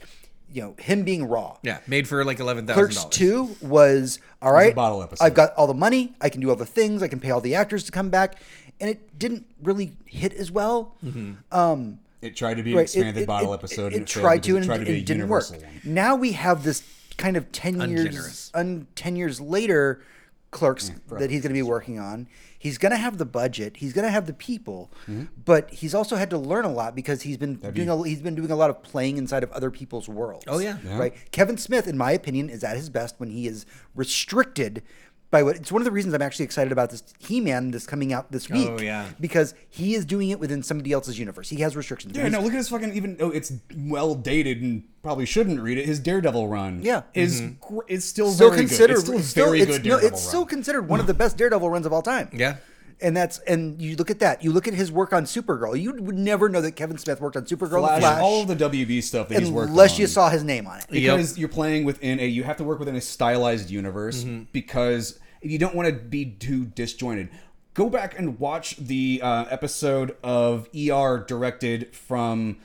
you know, him being raw. Yeah, made for like eleven thousand Clerks. Two was all right. bottle episode. I've got all the money. I can do all the things. I can pay all the actors to come back, and it didn't really hit as well. Mm-hmm. Um, it tried to be an right, expanded bottle episode. It, and failed tried because to, it and tried to be a it didn't work. one. Now we have this kind of ten years, un, ten years later, Clerks that he's going to be working on. He's going to have the budget. He's going to have the people, Mm-hmm. but he's also had to learn a lot because he's been doing a, he's been doing a lot of playing inside of other people's worlds. Oh, yeah. Yeah. right. Kevin Smith, in my opinion, is at his best when he is restricted by what. It's one of the reasons I'm actually excited about this He-Man that's coming out this oh, week. Oh, yeah. because he is doing it within somebody else's universe. He has restrictions. Yeah, He's- no, look at his fucking even though it's well dated and probably shouldn't read it. His Daredevil run, Yeah. is mm-hmm. gr- is still still very considered good. It's still a still- very it's- good no, it's run. still considered one of the best Daredevil runs of all time. Yeah. And that's and you look at that. You look at his work on Supergirl. You would never know that Kevin Smith worked on Supergirl, Flash, Flash, all of the WB stuff that he's worked unless you saw his name on it. because you're playing within a you have to work within a stylized universe Mm-hmm. because you don't want to be too disjointed. Go back and watch the uh, episode of er directed from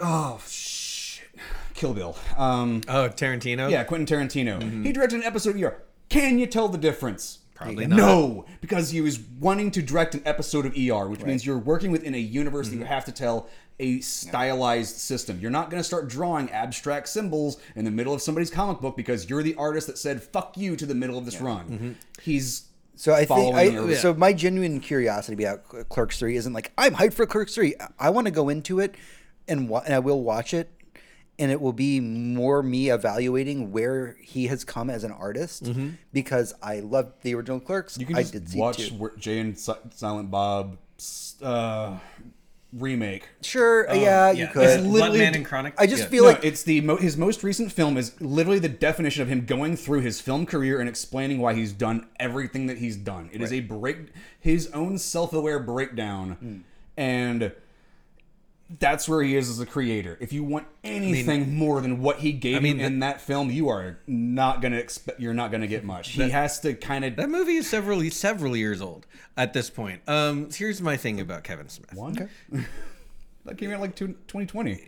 oh shit. Kill bill. Um Oh, Tarantino. yeah quentin tarantino. He directed an episode of er can you tell the difference Probably not. no, because he was wanting to direct an episode of ER, which means you're working within a universe that you have to tell a stylized system. You're not going to start drawing abstract symbols in the middle of somebody's comic book because you're the artist that said "fuck you" to the middle of this run. He's So I think I, so. My genuine curiosity about Clerks Three isn't like I'm hyped for Clerks Three. I want to go into it and wa- and I will watch it, and it will be more me evaluating where he has come as an artist because I loved the original Clerks. Mm-hmm. you can I did see watch two. where Jay and Si- Silent Bob uh, remake. Sure, yeah, you Yeah. could. It's literally- Bluntman and Chronic. I just Yeah. feel no, like it's the mo- his most recent film is literally the definition of him going through his film career and explaining why he's done everything that he's done. It is a break his own self-aware breakdown Hmm. and that's where he is as a creator. If you want anything more than what he gave I mean, you in that film, you are not going to expect you're not going to get much. He has to kind of That movie is several several years old at this point. Um, here's my thing about Kevin Smith. one. that came out like two- 2020.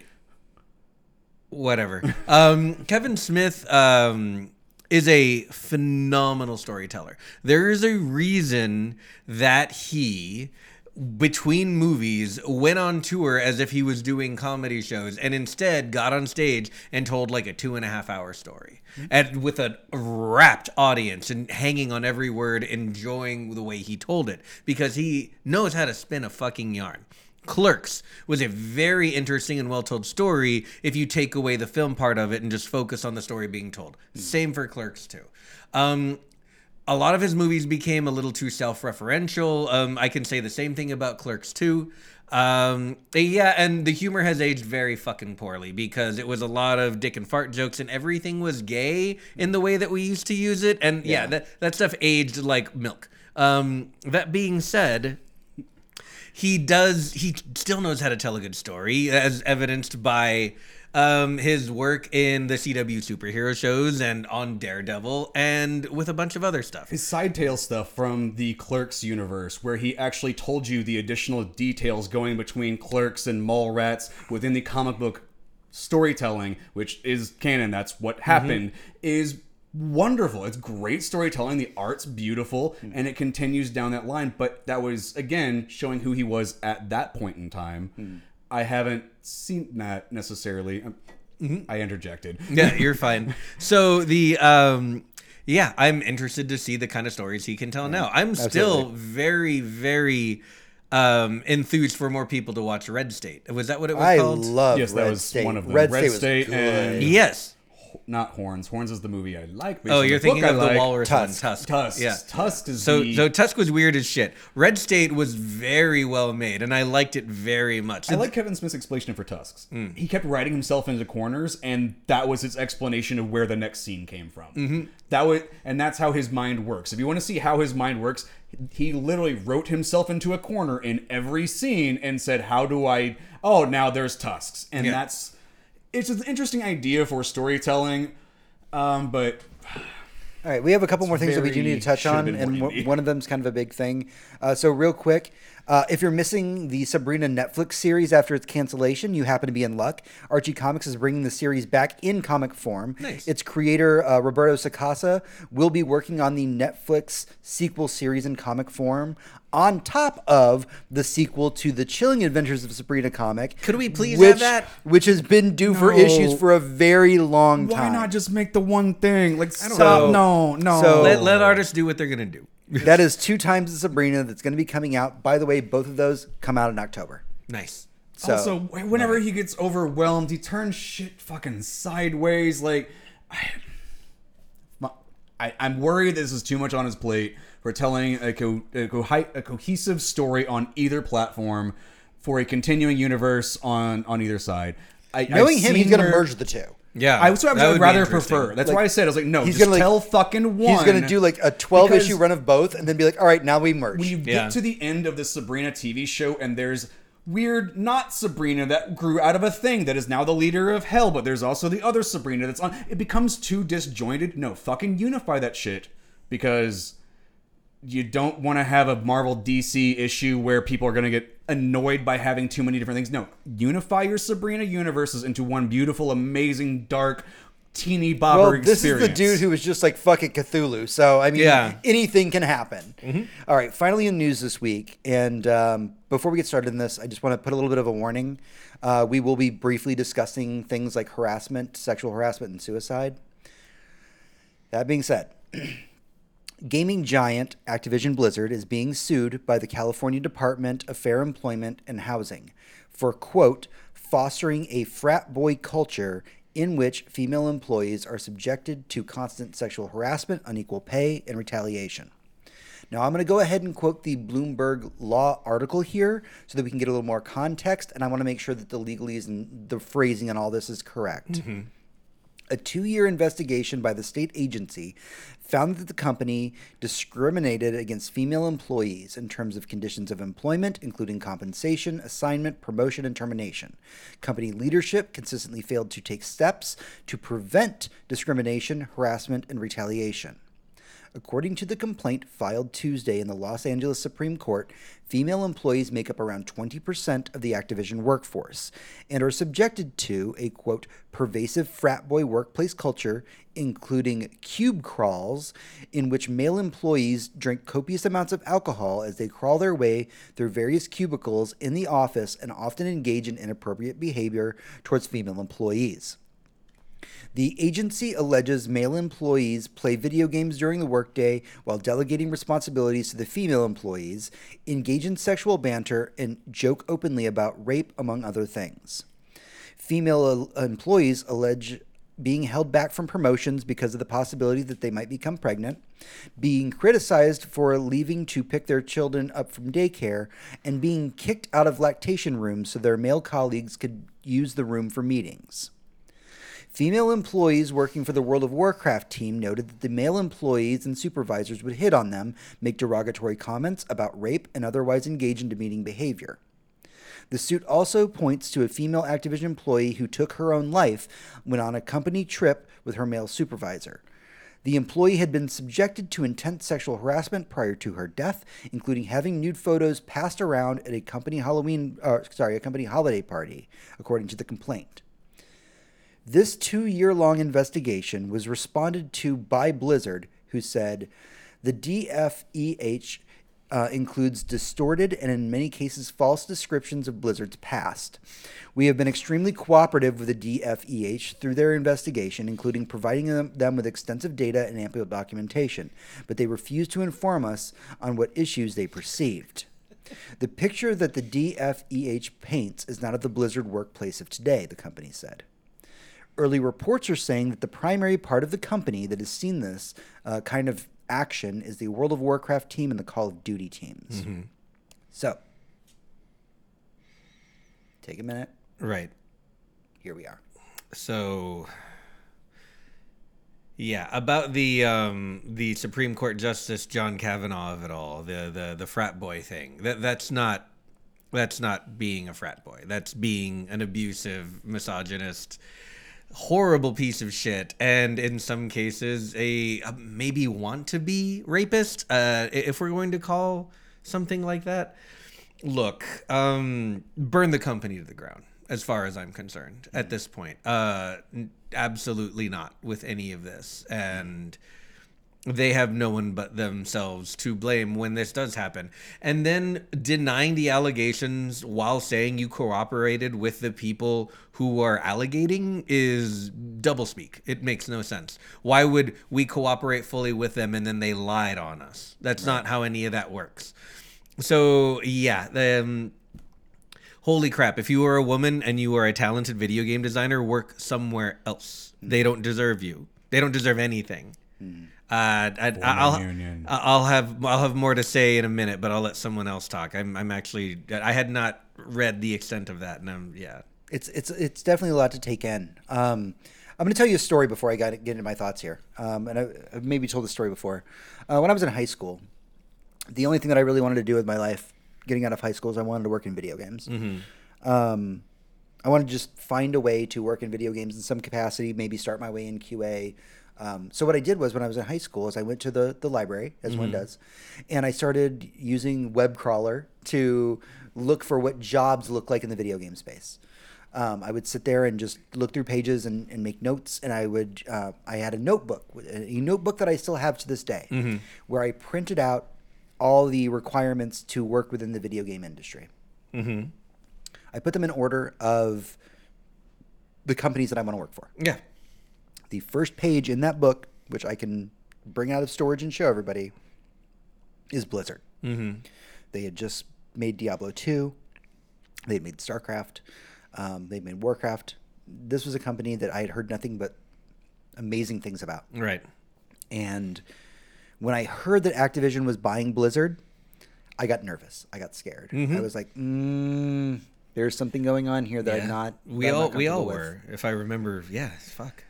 Whatever. Um, Kevin Smith um, is a phenomenal storyteller. There is a reason that he between movies went on tour as if he was doing comedy shows and instead got on stage and told like a two and a half hour story and with a rapt audience and hanging on every word enjoying the way he told it because he knows how to spin a fucking yarn Clerks was a very interesting and well told story if you take away the film part of it and just focus on the story being told. Same for Clerks too. Um, a lot of his movies became a little too self-referential. Um, I can say the same thing about Clerks too. Um, yeah, and the humor has aged very fucking poorly because it was a lot of dick and fart jokes and everything was gay in the way that we used to use it. And yeah, that, that stuff aged like milk. Um, that being said, he does he still knows how to tell a good story as evidenced by um, his work in the CW superhero shows and on Daredevil and with a bunch of other stuff. his side tale stuff from the Clerks universe, where he actually told you the additional details going between Clerks and Mallrats within the comic book storytelling, which is canon. That's what mm-hmm. happened. Is wonderful. It's great storytelling. The art's beautiful, mm. and it continues down that line. But that was again showing who he was at that point in time. Mm. I haven't seen that necessarily. Um, I interjected. yeah, you're fine. So the um yeah, I'm interested to see the kind of stories he can tell now. I'm still very very um, enthused for more people to watch Red State. Was that what it was I called? love Yes, that was State. one of them. Red, Red State, State was and- yes. Not Horns. Horns is the movie I like. Oh, you're thinking I of the like. Walrus Tusk. Tusk. Tusk. Yeah. Tusk is So, the. so Tusk was weird as shit. Red State was very well made, and I liked it very much. I like Kevin Smith's explanation for Tusks. He kept writing himself into corners, and that was his explanation of where the next scene came from. Mm-hmm. That was, and that's how his mind works. If you want to see how his mind works, he literally wrote himself into a corner in every scene and said, "How do I? Oh, now there's tusks," and Yeah. that's it's an interesting idea for storytelling, um, but All right, we have a couple more things that we do need to touch on, and w- one of them is kind of a big thing. Uh, so, real quick, uh, if you're missing the Sabrina Netflix series after its cancellation, you happen to be in luck. Archie Comics is bringing the series back in comic form. Nice. Its creator, uh, Roberto Sacasa, will be working on the Netflix sequel series in comic form. On top of the sequel to the Chilling Adventures of Sabrina comic, Could we please which, have that? Which has been due for issues for a very long why time. Why not just make the one thing? Like, stop! know. No, no. So- let, let artists do what they're gonna do. That is two times the Sabrina that's going to be coming out. By the way, both of those come out in October. Nice. So also, whenever he gets overwhelmed, he turns shit fucking sideways. Like, I, I, I'm worried this is too much on his plate for telling a, co- a, co- a cohesive story on either platform for a continuing universe on on either side. I, knowing I've him, he's going to merge the two. Yeah, I was what I would would rather prefer. That's Like, why I said I was like, no, he's just gonna, like- tell fucking one. He's going to do like a twelve issue run of both, and then be like, "All right, now we merge." when you get to the end of the Sabrina TV show and there's weird not Sabrina that grew out of a thing that is now the leader of hell, but there's also the other Sabrina that's on. It becomes too disjointed. No, fucking unify that shit because you don't want to have a Marvel DC issue where people are going to get annoyed by having too many different things. No, unify your Sabrina universes into one beautiful, amazing, dark, teeny bobber well, this experience. is the dude who was just like fucking Cthulhu. So I mean, Yeah. anything can happen. Mm-hmm. All right, finally in news this week, and um, before we get started in this, I just want to put a little bit of a warning. Uh, we will be briefly discussing things like harassment, sexual harassment, and suicide. That being said. Gaming giant Activision Blizzard is being sued by the California Department of Fair Employment and Housing for, quote, fostering a frat boy culture in which female employees are subjected to constant sexual harassment, unequal pay, and retaliation. Now, I'm going to go ahead and quote the Bloomberg Law article here so that we can get a little more context, and I want to make sure that the legalese and the phrasing on all this is correct. Mm-hmm. A two year investigation by the state agency found that the company discriminated against female employees in terms of conditions of employment, including compensation, assignment, promotion, and termination. Company leadership consistently failed to take steps to prevent discrimination, harassment, and retaliation. According to the complaint filed Tuesday in the Los Angeles Supreme Court, female employees make up around 20% of the Activision workforce and are subjected to a quote pervasive frat boy workplace culture, including cube crawls, in which male employees drink copious amounts of alcohol as they crawl their way through various cubicles in the office and often engage in inappropriate behavior towards female employees. The agency alleges male employees play video games during the workday while delegating responsibilities to the female employees, engage in sexual banter, and joke openly about rape, among other things. Female uh, employees allege being held back from promotions because of the possibility that they might become pregnant, being criticized for leaving to pick their children up from daycare, and being kicked out of lactation rooms so their male colleagues could use the room for meetings. Female employees working for the World of Warcraft team noted that the male employees and supervisors would hit on them, make derogatory comments about rape, and otherwise engage in demeaning behavior. The suit also points to a female Activision employee who took her own life when on a company trip with her male supervisor. The employee had been subjected to intense sexual harassment prior to her death, including having nude photos passed around at a company Halloween, uh, sorry, a company holiday party, according to the complaint. This two year long investigation was responded to by Blizzard, who said the DFEH uh, includes distorted and in many cases false descriptions of Blizzard's past. We have been extremely cooperative with the DFEH through their investigation, including providing them, them with extensive data and ample documentation, but they refused to inform us on what issues they perceived. The picture that the DFEH paints is not of the Blizzard workplace of today, the company said. Early reports are saying that the primary part of the company that has seen this uh, kind of action is the World of Warcraft team and the Call of Duty teams. So, take a minute. Right. Here we are. So yeah, about the um the Supreme Court Justice John Kavanaugh of it all, the the the frat boy thing. That that's not that's not being a frat boy. That's being an abusive, misogynist, horrible piece of shit, and in some cases a, a maybe want to be rapist. Uh, if we're going to call something like that, look, um, burn the company to the ground. As far as I'm concerned, at this point, uh, absolutely not with any of this, and they have no one but themselves to blame when this does happen. And then denying the allegations while saying you cooperated with the people who are allegating is doublespeak. It makes no sense. Why would we cooperate fully with them and then they lied on us? That's not how any of that works. So yeah, um, holy crap! If you are a woman and you are a talented video game designer, work somewhere else. They don't deserve you. They don't deserve anything. Uh, I, I'll, union. I'll have I'll have more to say in a minute, but I'll let someone else talk. I'm I'm actually I had not read the extent of that, and I'm yeah. It's it's it's definitely a lot to take in. Um, I'm going to tell you a story before I got get into my thoughts here. Um, and I, I've maybe told this story before. Uh, when I was in high school, the only thing that I really wanted to do with my life, getting out of high school, is I wanted to work in video games. Um, I wanted to just find a way to work in video games in some capacity, maybe start my way in QA. Um, so what I did was when I was in high school is I went to the, the library, as one does, and I started using web crawler to look for what jobs look like in the video game space. Um, I would sit there and just look through pages and, and make notes, and I would uh, I had a notebook, a notebook that I still have to this day, where I printed out all the requirements to work within the video game industry. I put them in order of the companies that I want to work for. Yeah. The first page in that book, which I can bring out of storage and show everybody, is Blizzard. Mm-hmm. They had just made Diablo 2, they had made StarCraft, um, they made Warcraft. This was a company that I had heard nothing but amazing things about. Right. And when I heard that Activision was buying Blizzard, I got nervous. I got scared. I was like, mm, "There's something going on here that Yeah. I'm not." We all we all with." were, if I remember. Yeah. Fuck.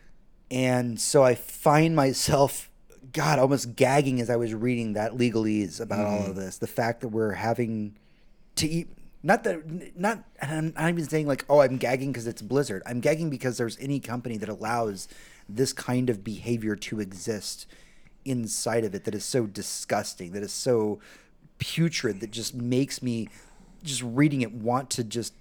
And so I find myself, God, almost gagging as I was reading that legalese about all of mm. this. The fact that we're having to eat. Not that, not. and I'm not even saying like, oh, I'm gagging because it's Blizzard. I'm gagging because there's any company that allows this kind of behavior to exist inside of it that is so disgusting, that is so putrid, that just makes me, just reading it, want to just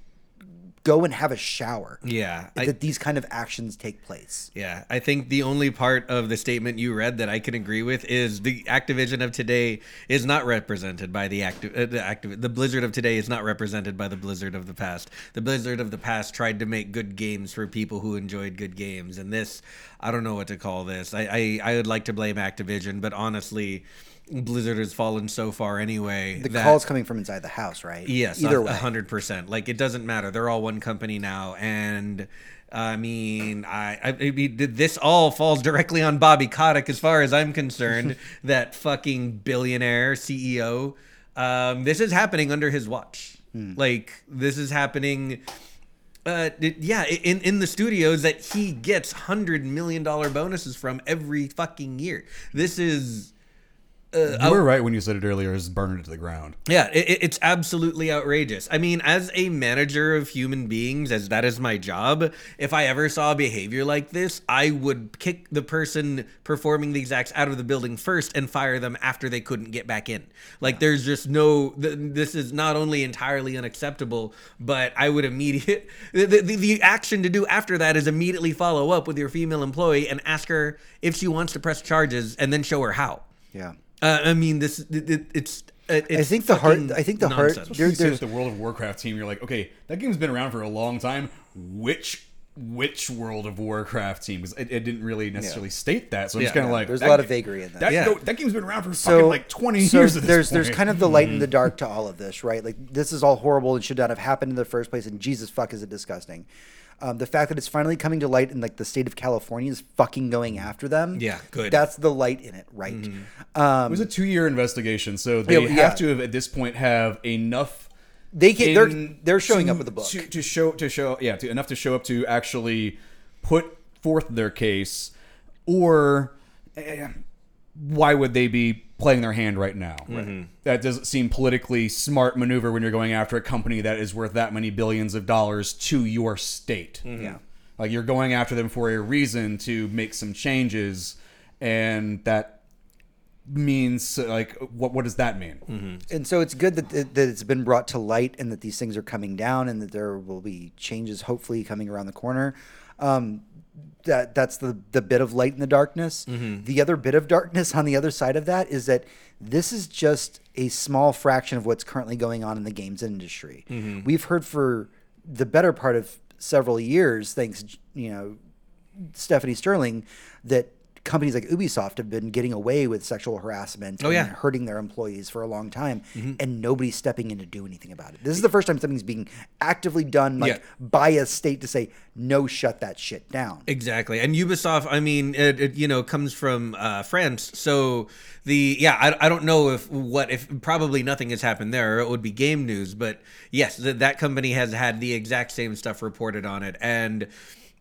go and have a shower. Yeah. I- that these kind of actions take place. Yeah, I think the only part of the statement you read that I can agree with is the Activision of today is not represented by the active uh, the activ- the Blizzard of today is not represented by the Blizzard of the past. The Blizzard of the past tried to make good games for people who enjoyed good games, and this I don't know what to call this. I I, I would like to blame Activision, but honestly, Blizzard has fallen so far anyway. The that- call's coming from inside the house, right? Yes, Either a- way. hundred percent. Like it doesn't matter. They're all one company now, and I mean, I, I, I mean, this all falls directly on Bobby Kotick, as far as I'm concerned. that fucking billionaire CEO. Um, this is happening under his watch. Hmm. Like this is happening. Uh, yeah, in in the studios that he gets hundred million dollar bonuses from every fucking year. This is. Uh, You were right when you said it earlier. Is burn it to the ground. yeah, it, it- it's absolutely outrageous. I mean, as a manager of human beings, as that is my job, if I ever saw behavior like this, I would kick the person performing these acts out of the building first and fire them after they couldn't get back in. Like, there's just no. Th- this is not only entirely unacceptable, but I would immediate the, the the action to do after that is immediately follow up with your female employee and ask her if she wants to press charges, and then show her how. Yeah. Uh, I mean, this it, it, it's. It's I think the heart. fucking I think the heart. nonsense. There, You say there's with the World of Warcraft team, you're like, okay, that game's been around for a long time. Which which World of Warcraft team. 'cause It, it didn't really necessarily state that, so I'm just kind of like There's a that lot of vagary in that. That, Yeah. go- that game's been around for so fucking like 20 so years. At this there's there's kind of the light and the dark to all of this, right? Like this is all horrible and should not have happened in the first place. And Jesus fuck, is it disgusting? Um, the fact that it's finally coming to light and like the state of California is fucking going after them. Yeah, good. That's the light in it, right? It Um, was a two-year investigation, so they Yeah, have yeah. to have at this point have enough. they can, they're they're showing to- up with a book. to, to show to show yeah to, enough to show up to actually put forth their case, or eh, why would they be playing their hand right now? Mm-hmm. That doesn't seem politically smart maneuver when you're going after a company that is worth that many billions of dollars to your state. Mm-hmm. Yeah. Like you're going after them for a reason to make some changes, and that means like what what does that mean? Mm-hmm. and so it's good that, that that it's been brought to light and that these things are coming down and that there will be changes hopefully coming around the corner um, that that's the the bit of light in the darkness. Mm-hmm. The other bit of darkness on the other side of that is that this is just a small fraction of what's currently going on in the games industry. Mm-hmm. We've heard for the better part of several years thanks you know Stephanie Sterling that companies like Ubisoft have been getting away with sexual harassment Oh, yeah. and hurting their employees for a long time Mm-hmm. and nobody's stepping in to do anything about it. This is the first time something's being actively done like Yeah. by a state to say no shut that shit down. Exactly, and Ubisoft. I mean, it, it you know comes from uh, France, so the yeah. I, I don't know if what if probably nothing has happened there. It would be game news, but yes, that that company has had the exact same stuff reported on it, and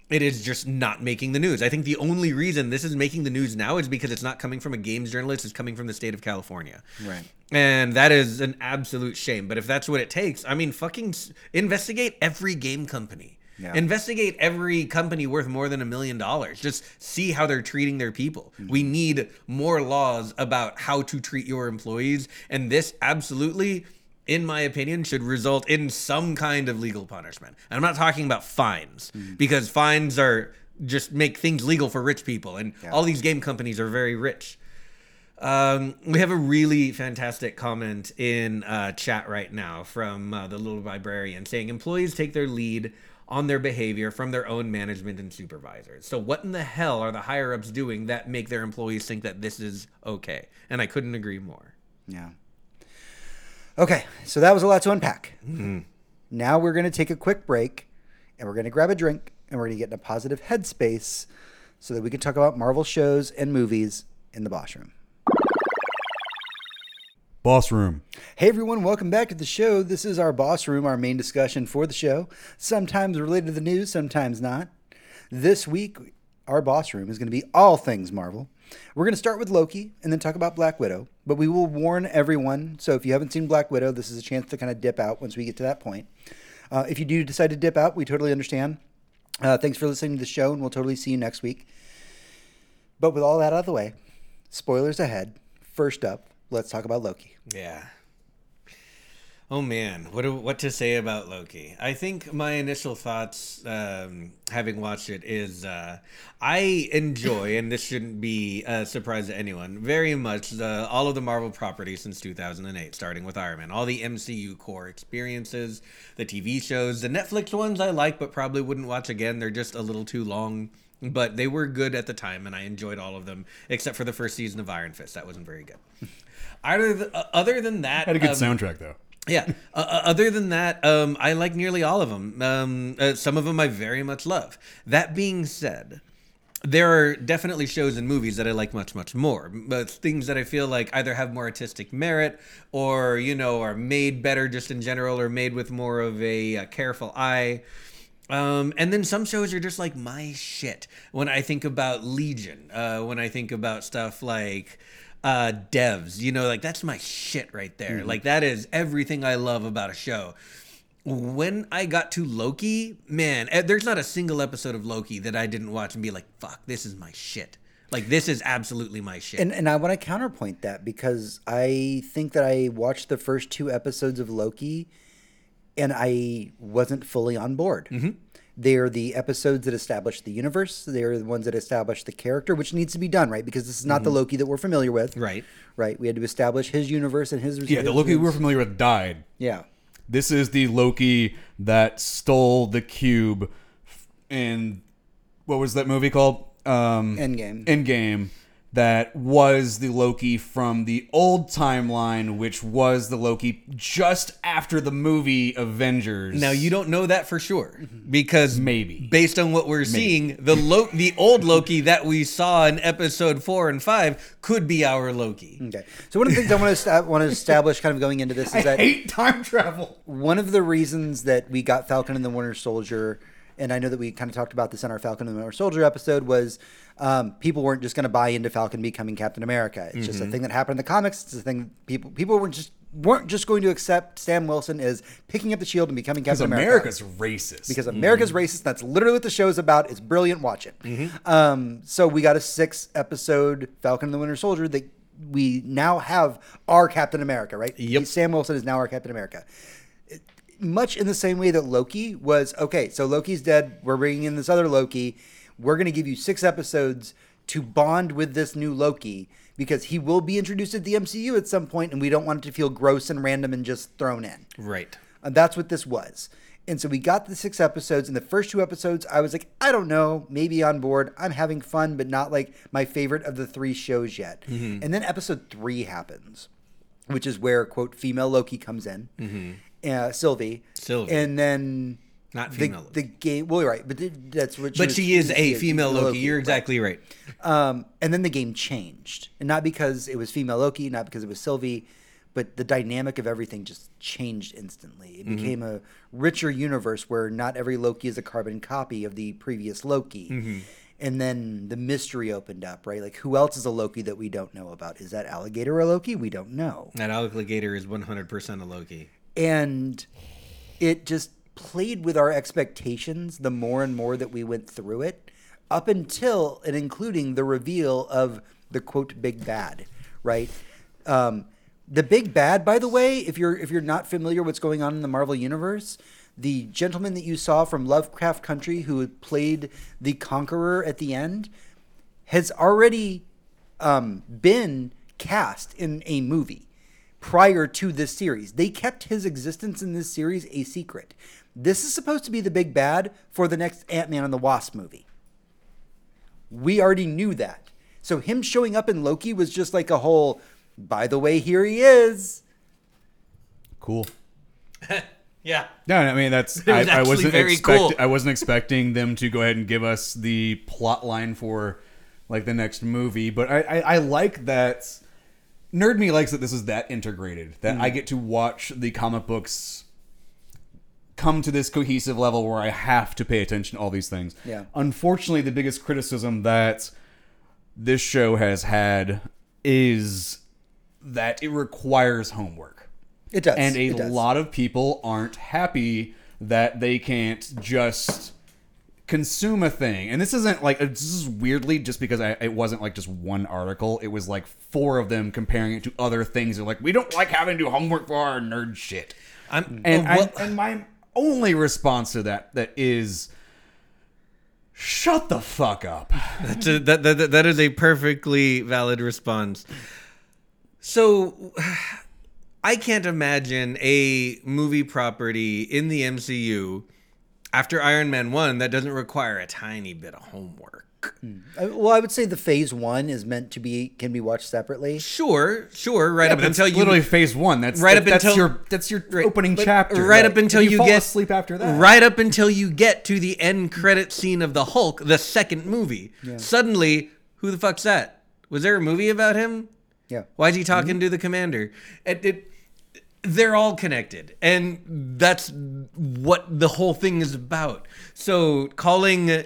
it is just not making the news. I think the only reason this is making the news now is because it's not coming from a games journalist; it's coming from the state of California. Right. And that is an absolute shame. But if that's what it takes, I mean, fucking investigate every game company. Yeah. Investigate every company worth more than a million dollars. Just see how they're treating their people. Mm-hmm. We need more laws about how to treat your employees. And this absolutely, in my opinion, should result in some kind of legal punishment. And I'm not talking about fines, because fines are just make things legal for rich people. And all these game companies are very rich. Um, we have a really fantastic comment in uh, chat right now from uh, the little librarian saying employees take their lead on their behavior from their own management and supervisors. So what in the hell are the higher ups doing that make their employees think that this is okay? And I couldn't agree more. Yeah. Okay, so that was a lot to unpack. Mm-hmm. Now we're going to take a quick break and we're going to grab a drink and we're going to get in a positive headspace so that we can talk about Marvel shows and movies in the Bosch Room. Boss room. Hey everyone, welcome back to the show. This is our boss room, our main discussion for the show. Sometimes related to the news, sometimes not. This week, our boss room is going to be all things Marvel. We're going to start with Loki and then talk about Black Widow, but we will warn everyone. So if you haven't seen Black Widow, this is a chance to kind of dip out once we get to that point. Uh, if you do decide to dip out, we totally understand. Uh, thanks for listening to the show, and we'll totally see you next week. But with all that out of the way, spoilers ahead. First up, let's talk about Loki. Yeah. Oh man, what do, what to say about Loki? I think my initial thoughts, um, having watched it, is uh, I enjoy, and this shouldn't be a surprise to anyone, very much the, all of the Marvel properties since 2008, starting with Iron Man. All the MCU core experiences, the TV shows, the Netflix ones I like, but probably wouldn't watch again. They're just a little too long. But they were good at the time, and I enjoyed all of them, except for the first season of Iron Fist. That wasn't very good. Other, th- uh, other than that, Had a good um, soundtrack though. Yeah. Uh, other than that, um, I like nearly all of them. Um, uh, some of them I very much love. That being said, there are definitely shows and movies that I like much, much more. But things that I feel like either have more artistic merit or, you know, are made better just in general or made with more of a, uh careful eye. Um, and then some shows are just like my shit. When I think about Legion, uh, when I think about stuff like uh, Devs, you know, like that's my shit right there. Like that is everything I love about a show. When I got to Loki, man, eh, there's not a single episode of Loki that I didn't watch and be like, fuck, this is my shit. Like this is absolutely my shit. And and I want to counterpoint that because I think that I watched the first two episodes of Loki, and I wasn't fully on board. Mm-hmm. They're the episodes that establish the universe. They're the ones that establish the character, which needs to be done right because this is not the Loki that we're familiar with. Mm-hmm. Right. Right. We had to establish his universe and his. Yeah, the Loki we're familiar with died. Yeah. This is the Loki that stole the cube in what was that movie called? Um, Endgame. Endgame. That was the Loki from the old timeline, which was the Loki just after the movie Avengers. Now you don't know that for sure mm-hmm. because Maybe. based on what we're seeing, the Lo- the old Loki that we saw in episode four and five could be our Loki. Okay. So one of the things I want to sta- want to establish, kind of going into this, is I that hate time travel. one of the reasons that we got Falcon and the Winter Soldier, and I know that we kind of talked about this in our Falcon and the Winter Soldier episode, was um, people weren't just going to buy into Falcon becoming Captain America. It's just a thing that happened in the comics. It's a thing people people weren't just weren't just going to accept Sam Wilson as picking up the shield and becoming Captain America. Because America's racist. because America's racist. That's literally what the show's about. It's brilliant. Watch it. Um, so we got a six episode Falcon and the Winter Soldier that we now have our Captain America, right? Yep. Sam Wilson is now our Captain America. Much in the same way that Loki was okay. So Loki's dead. We're bringing in this other Loki. We're going to give you six episodes to bond with this new Loki because he will be introduced at the MCU at some point, and we don't want it to feel gross and random and just thrown in. Right. And that's what this was. And so we got the six episodes. In the first two episodes, I was like, I don't know, maybe on board. I'm having fun, but not like my favorite of the three shows yet. Mm-hmm. And then episode three happens, which is where, quote, female Loki comes in, mm-hmm. Uh, Sylvie. Sylvie. And then. Not the, female the game. Well, you're right, but th- that's what. But was- she is a female Loki. You're right. exactly right. Um, and then the game changed, and not because it was female Loki, not because it was Sylvie, but the dynamic of everything just changed instantly. It became a richer universe where not every Loki is a carbon copy of the previous Loki. And then the mystery opened up, right? Like, who else is a Loki that we don't know about? Is that alligator a Loki? We don't know. That alligator is 100% a Loki. And it just played with our expectations the more and more that we went through it, up until and including the reveal of the quote big bad, right? Um, the big bad, by the way, if you're if you're not familiar what's going on in the Marvel universe, the gentleman that you saw from Lovecraft Country who played the Conqueror at the end has already um, been cast in a movie prior to this series. They kept his existence in this series a secret. This is supposed to be the big bad for the next Ant Man and the Wasp movie. We already knew that. So him showing up in Loki was just like a whole, by the way, here he is. Cool. Yeah. No, I mean that's was I, I actually wasn't very expect- cool. I wasn't expecting them to go ahead and give us the plot line for like the next movie, but I, I, I like that. Nerd me likes that this is that integrated that Hmm. I get to watch the comic books come to this cohesive level where I have to pay attention to all these things. Yeah. Unfortunately, the biggest criticism that this show has had is that it requires homework It does. and a does. lot of people aren't happy that they can't just consume a thing. And this isn't like this is weirdly just because I, it wasn't like just one article. It was like four of them comparing it to other things. They're like we don't like having to do homework for our nerd shit. I'm, and uh, well- I, and my only response to that that is shut the fuck up. That's a, that, that, that is a perfectly valid response. So, I can't imagine a movie property in the MCU after Iron Man 1 that doesn't require a tiny bit of homework. Uh, Well, I would say the phase one is meant to be can be watched separately. Sure, sure, right Yeah, up until you literally phase one that's Right up that's until- your that's your Right, opening but chapter Right Like, up until if you, fall get asleep after that Right up until you get to the end credit scene of the Hulk, the second movie. Suddenly, who the fuck's that? Was there a movie about him? Yeah. Why is he talking to the commander? It, it, they're all connected, and that's what the whole thing is about. So calling.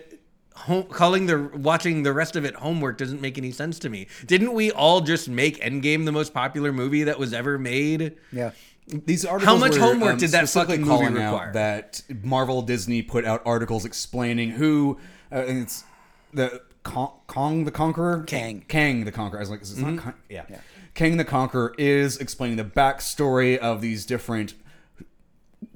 Home, calling the watching the rest of it homework doesn't make any sense to me. Didn't we all just make Endgame the most popular movie that was ever made? Yeah. These articles how much were, homework um, did that specifically fucking movie calling out require? That Marvel Disney put out articles explaining who uh, and it's the Kong, Kong the Conqueror, Kang. Kang the Conqueror. I was like, is this Mm-hmm. not Kang? Yeah. Kang the Conqueror is explaining the backstory of these different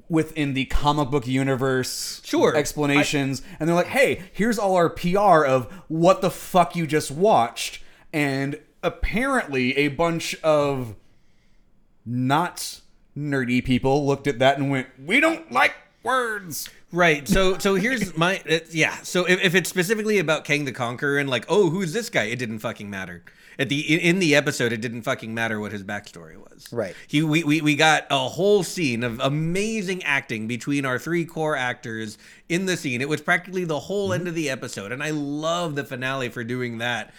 within the comic book universe Sure. explanations and they're like hey here's all our pr of what the fuck you just watched and apparently a bunch of not nerdy people looked at that and went we don't like words. Right. So so here's my uh, yeah. So if, if it's specifically about Kang the Conqueror and like oh who's this guy, it didn't fucking matter. At the in, in the episode, it didn't fucking matter what his backstory was. Right. He we, we we got a whole scene of amazing acting between our three core actors in the scene. It was practically the whole end of the episode, and I love the finale for doing that.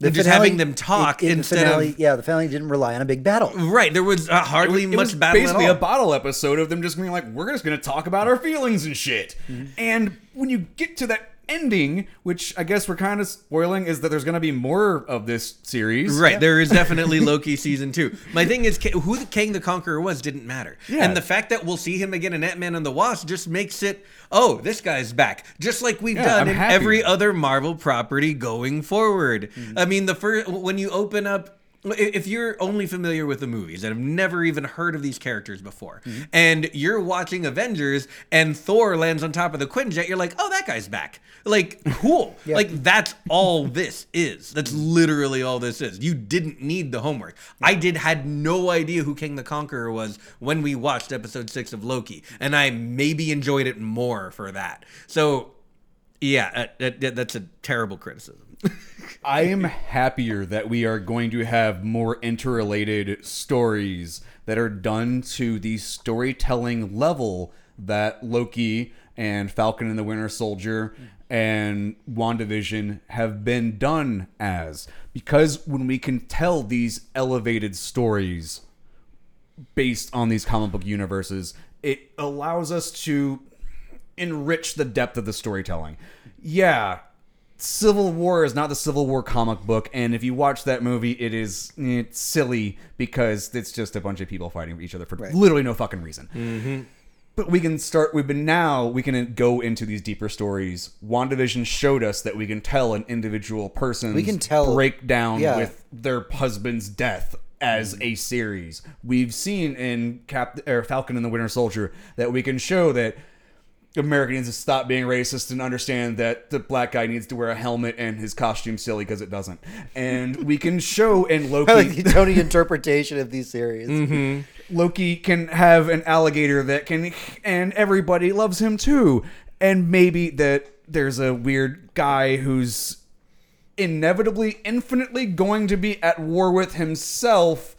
The and just finale- having them talk in- in the instead finale, of yeah, the finale didn't rely on a big battle. right. There was uh, hardly It much was battle basically at a all. bottle episode of them just being like, we're just going to talk about our feelings and shit. And when you get to that ending, which I guess we're kind of spoiling, is that there's going to be more of this series. Right, there is definitely Loki season two. My thing is, who the Kang the Conqueror was didn't matter, Yeah. and the fact that we'll see him again in Ant Man and the Wasp just makes it, oh, this guy's back, just like we've Yeah, done I'm in happy. every other Marvel property going forward. Mm-hmm. I mean, the first when you open up. If you're only familiar with the movies and have never even heard of these characters before, Mm-hmm. and you're watching Avengers and Thor lands on top of the Quinjet, you're like, oh, that guy's back. Like, cool. Like, that's all this is. That's literally all this is. You didn't need the homework. I did had no idea who Kang the Conqueror was when we watched episode six of Loki, and I maybe enjoyed it more for that. So, yeah, uh, uh, that's a terrible criticism. I am happier that we are going to have more interrelated stories that are done to the storytelling level that Loki and Falcon and the Winter Soldier and WandaVision have been done as. Because when we can tell these elevated stories based on these comic book universes, it allows us to enrich the depth of the storytelling. Yeah, Civil War is not the Civil War comic book, and if you watch that movie, it is it's silly because it's just a bunch of people fighting each other for literally no fucking reason. Mm-hmm. But we can start. We've been now. We can go into these deeper stories. Wandavision showed us that we can tell an individual person. We can tell- breakdown yeah. with their husband's death as mm. a series. We've seen in Cap or Falcon and the Winter Soldier that we can show that America needs to stop being racist and understand that the black guy needs to wear a helmet and his costume silly because it doesn't. And we can show in Loki I like the Tony interpretation of these series. Mm-hmm. Loki can have an alligator that can, and everybody loves him too. And maybe that there's a weird guy who's inevitably, infinitely going to be at war with himself,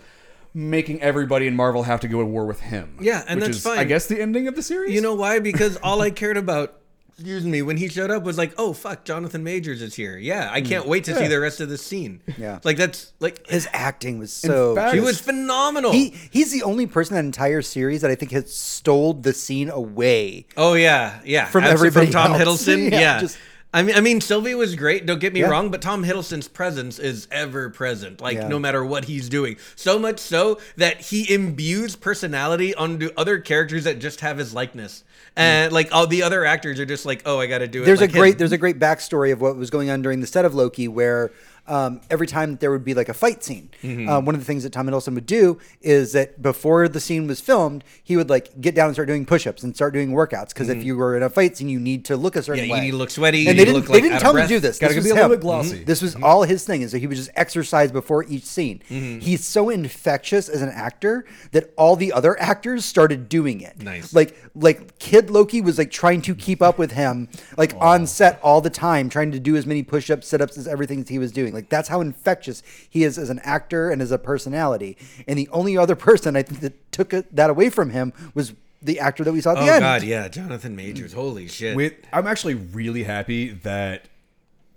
making everybody in Marvel have to go to war with him. Yeah, and which that's is, fine. I guess the ending of the series. You know why? Because all I cared about, excuse me, when he showed up was like, oh fuck, Jonathan Majors is here. Yeah, I mm. can't wait to see the rest of the scene. Yeah. like that's like His acting was so. fact- he was phenomenal. he he's the only person in that entire series that I think has stole the scene away. Oh yeah, yeah. From Absolutely, everybody from Tom else. Hiddleston. Yeah, Yeah. just- I mean, I mean, Sylvie was great. Don't get me Yeah. wrong, but Tom Hiddleston's presence is ever present. Like Yeah. no matter what he's doing, so much so that he imbues personality onto other characters that just have his likeness, hmm. and like all the other actors are just like, oh, I got to do it. There's like a great him. there's a great backstory of what was going on during the set of Loki where. Um, every time that there would be like a fight scene, Mm-hmm. um, one of the things that Tom Hiddleston would do is that before the scene was filmed, he would like get down and start doing push-ups and start doing workouts because if you were in a fight scene, you need to look a certain Mm-hmm. Yeah, way. you need to look sweaty, And they didn't look, they like, didn't tell him to do this. Gotta this be was a little him. bit glossy. This was all his thing, and so he would just exercise before each scene. Mm-hmm. He's so infectious as an actor that all the other actors started doing it. Nice. Like like Kid Loki was like trying to keep up with him, like on set all the time, trying to do as many push-ups, sit-ups as everything that he was doing. Like that's how infectious he is as an actor and as a personality. And the only other person I think that took it, that away from him was the actor that we saw at Oh the end. god, yeah, Jonathan Majors. Holy shit. with I'm actually really happy that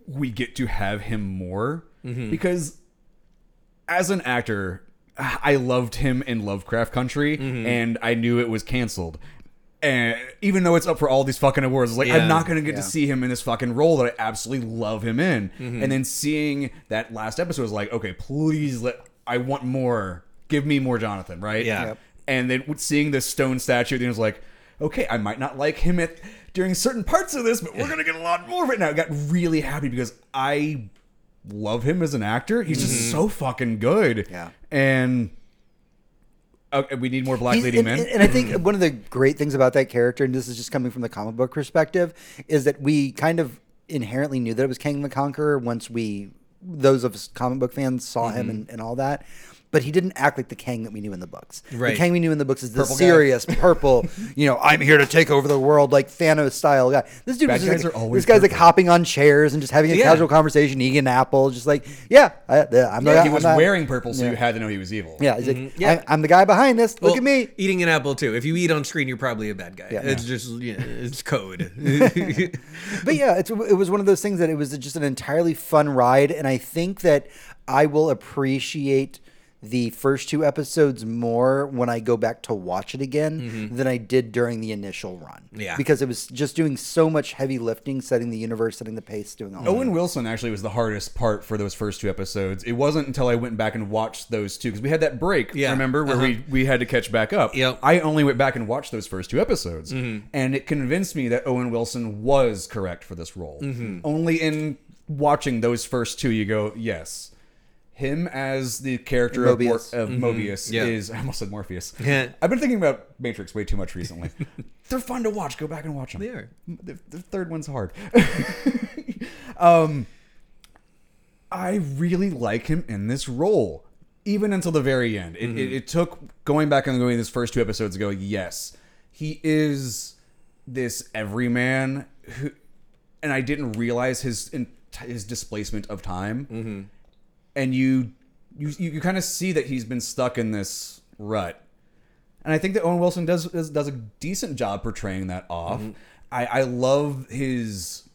we get to have him more Mm-hmm. because as an actor, I loved him in Lovecraft Country Mm-hmm. and I knew it was canceled. And even though it's up for all these fucking awards, like Yeah. I'm not gonna get Yeah. to see him in this fucking role that I absolutely love him in. Mm-hmm. And then seeing that last episode was like, okay, please let I want more. Give me more Jonathan, right? Yeah. Yep. And then seeing this stone statue, then it was like, okay, I might not like him at during certain parts of this, but we're gonna get a lot more of it now. I got really happy because I love him as an actor. He's just so fucking good. Yeah. And okay, we need more black He's- lady and, men. and- and I think one of the great things about that character, and this is just coming from the comic book perspective, is that we kind of inherently knew that it was Kang the Conqueror once we, those of us comic book fans, saw him mm-hmm. and, and all that. But he didn't act like the Kang that we knew in the books. Right. The Kang we knew in the books is the Purple guy. serious, purple, you know, I'm here to take over the world, like Thanos style guy. This dude Bad was guys like, are always this guy's like hopping on chairs and just having a Yeah. casual conversation, eating an apple, just like, yeah, I, uh, I'm Yeah, not, he was not- wearing purple, so yeah. you had to know he was evil. Yeah, he's like, mm-hmm. Yeah. I, am the guy behind this. Look Well, at me. eating an apple too. If you eat on screen, you're probably a bad guy. Yeah. it's just it's code. But yeah, it's, it was one of those things that it was just an entirely fun ride, and I think that I will appreciate the first two episodes more when I go back to watch it again mm-hmm. than I did during the initial run. Yeah. because it was just doing so much heavy lifting, setting the universe, setting the pace, doing all. Owen Wilson actually was the hardest part for those first two episodes. It wasn't until I went back and watched those two because we had that break. Yeah. remember where uh-huh. we we had to catch back up. Yep. I only went back and watched those first two episodes, mm-hmm. and it convinced me that Owen Wilson was correct for this role. Mm-hmm. Only in watching those first two, you go, yes. Him as the character of, Mor- Mobius. of mm-hmm. Mobius Yeah. is I almost said Morpheus. Yeah. I've been thinking about Matrix way too much recently. They're fun to watch. Go back and watch them. They are. The, the third one's hard. um, I really like him in this role, even until the very end. It, it, mm-hmm. it took going back and going these first two episodes ago. Yes, he is this everyman who, and I didn't realize his his displacement of time. Mm-hmm. And you you you kind of see that he's been stuck in this rut. And I think that Owen Wilson does does, does a decent job portraying that off. Mm-hmm. I, I love his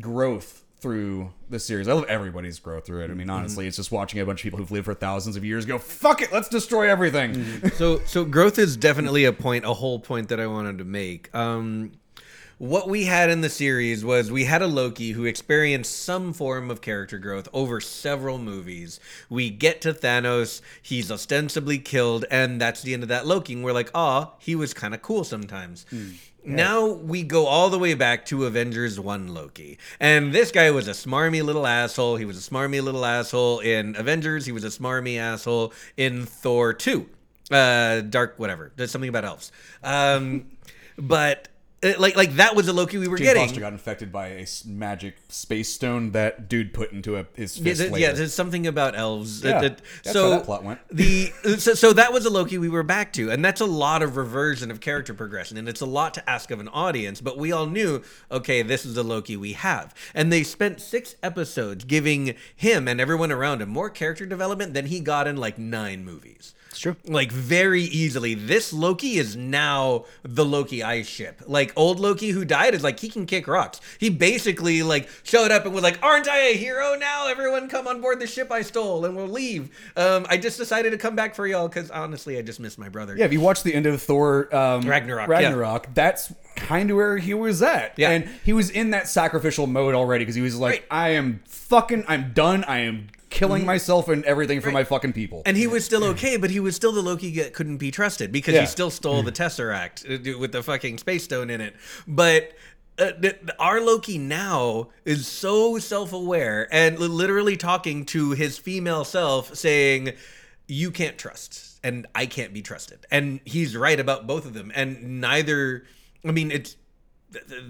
growth through the series. I love everybody's growth through it. I mean, mm-hmm. honestly, it's just watching a bunch of people who've lived for thousands of years go, "Fuck it, let's destroy everything." Mm-hmm. so so growth is definitely a point, a whole point that I wanted to make. Um, what we had in the series was we had a Loki who experienced some form of character growth over several movies. We get to Thanos, he's ostensibly killed, and that's the end of that Loki. And we're like, ah, he was kind of cool sometimes. Now we go all the way back to Avengers 1 Loki. And this guy was a smarmy little asshole. He was a smarmy little asshole in Avengers. He was a smarmy asshole in Thor 2. Uh, Dark, whatever. There's something about elves. Um, but. Uh, Like like that was the Loki we were Jane getting. Foster got infected by a magic space stone that dude put into a, his Yeah, fist th- later. yeah, there's something about elves. Yeah, That- that- that's so how that plot went. the so, so that was a Loki we were back to, and that's a lot of reversion of character progression, and it's a lot to ask of an audience. But we all knew, okay, this is the Loki we have, and they spent six episodes giving him and everyone around him more character development than he got in like nine movies. It's true. Like very easily, this Loki is now the Loki I ship. Like old Loki who died is like he can kick rocks. He basically like showed up and was like, "Aren't I a hero now? Everyone come on board the ship I stole and we'll leave." Um, I just decided to come back for y'all because honestly, I just miss my brother. Yeah, if you watch the end of Thor um, Ragnarok, yeah. Ragnarok, that's kind of where he was at. Yeah. and he was in that sacrificial mode already because he was like, Right. "I am fucking, I'm done. I am killing myself and everything for my fucking people." And he was still okay, but he was still the Loki that couldn't be trusted because Yeah. he still stole the Tesseract uh, with the fucking space stone in it. But uh, our Loki now is so self-aware and literally talking to his female self, saying, "You can't trust, and I can't be trusted." And he's right about both of them. And neither, I mean, it's th- th-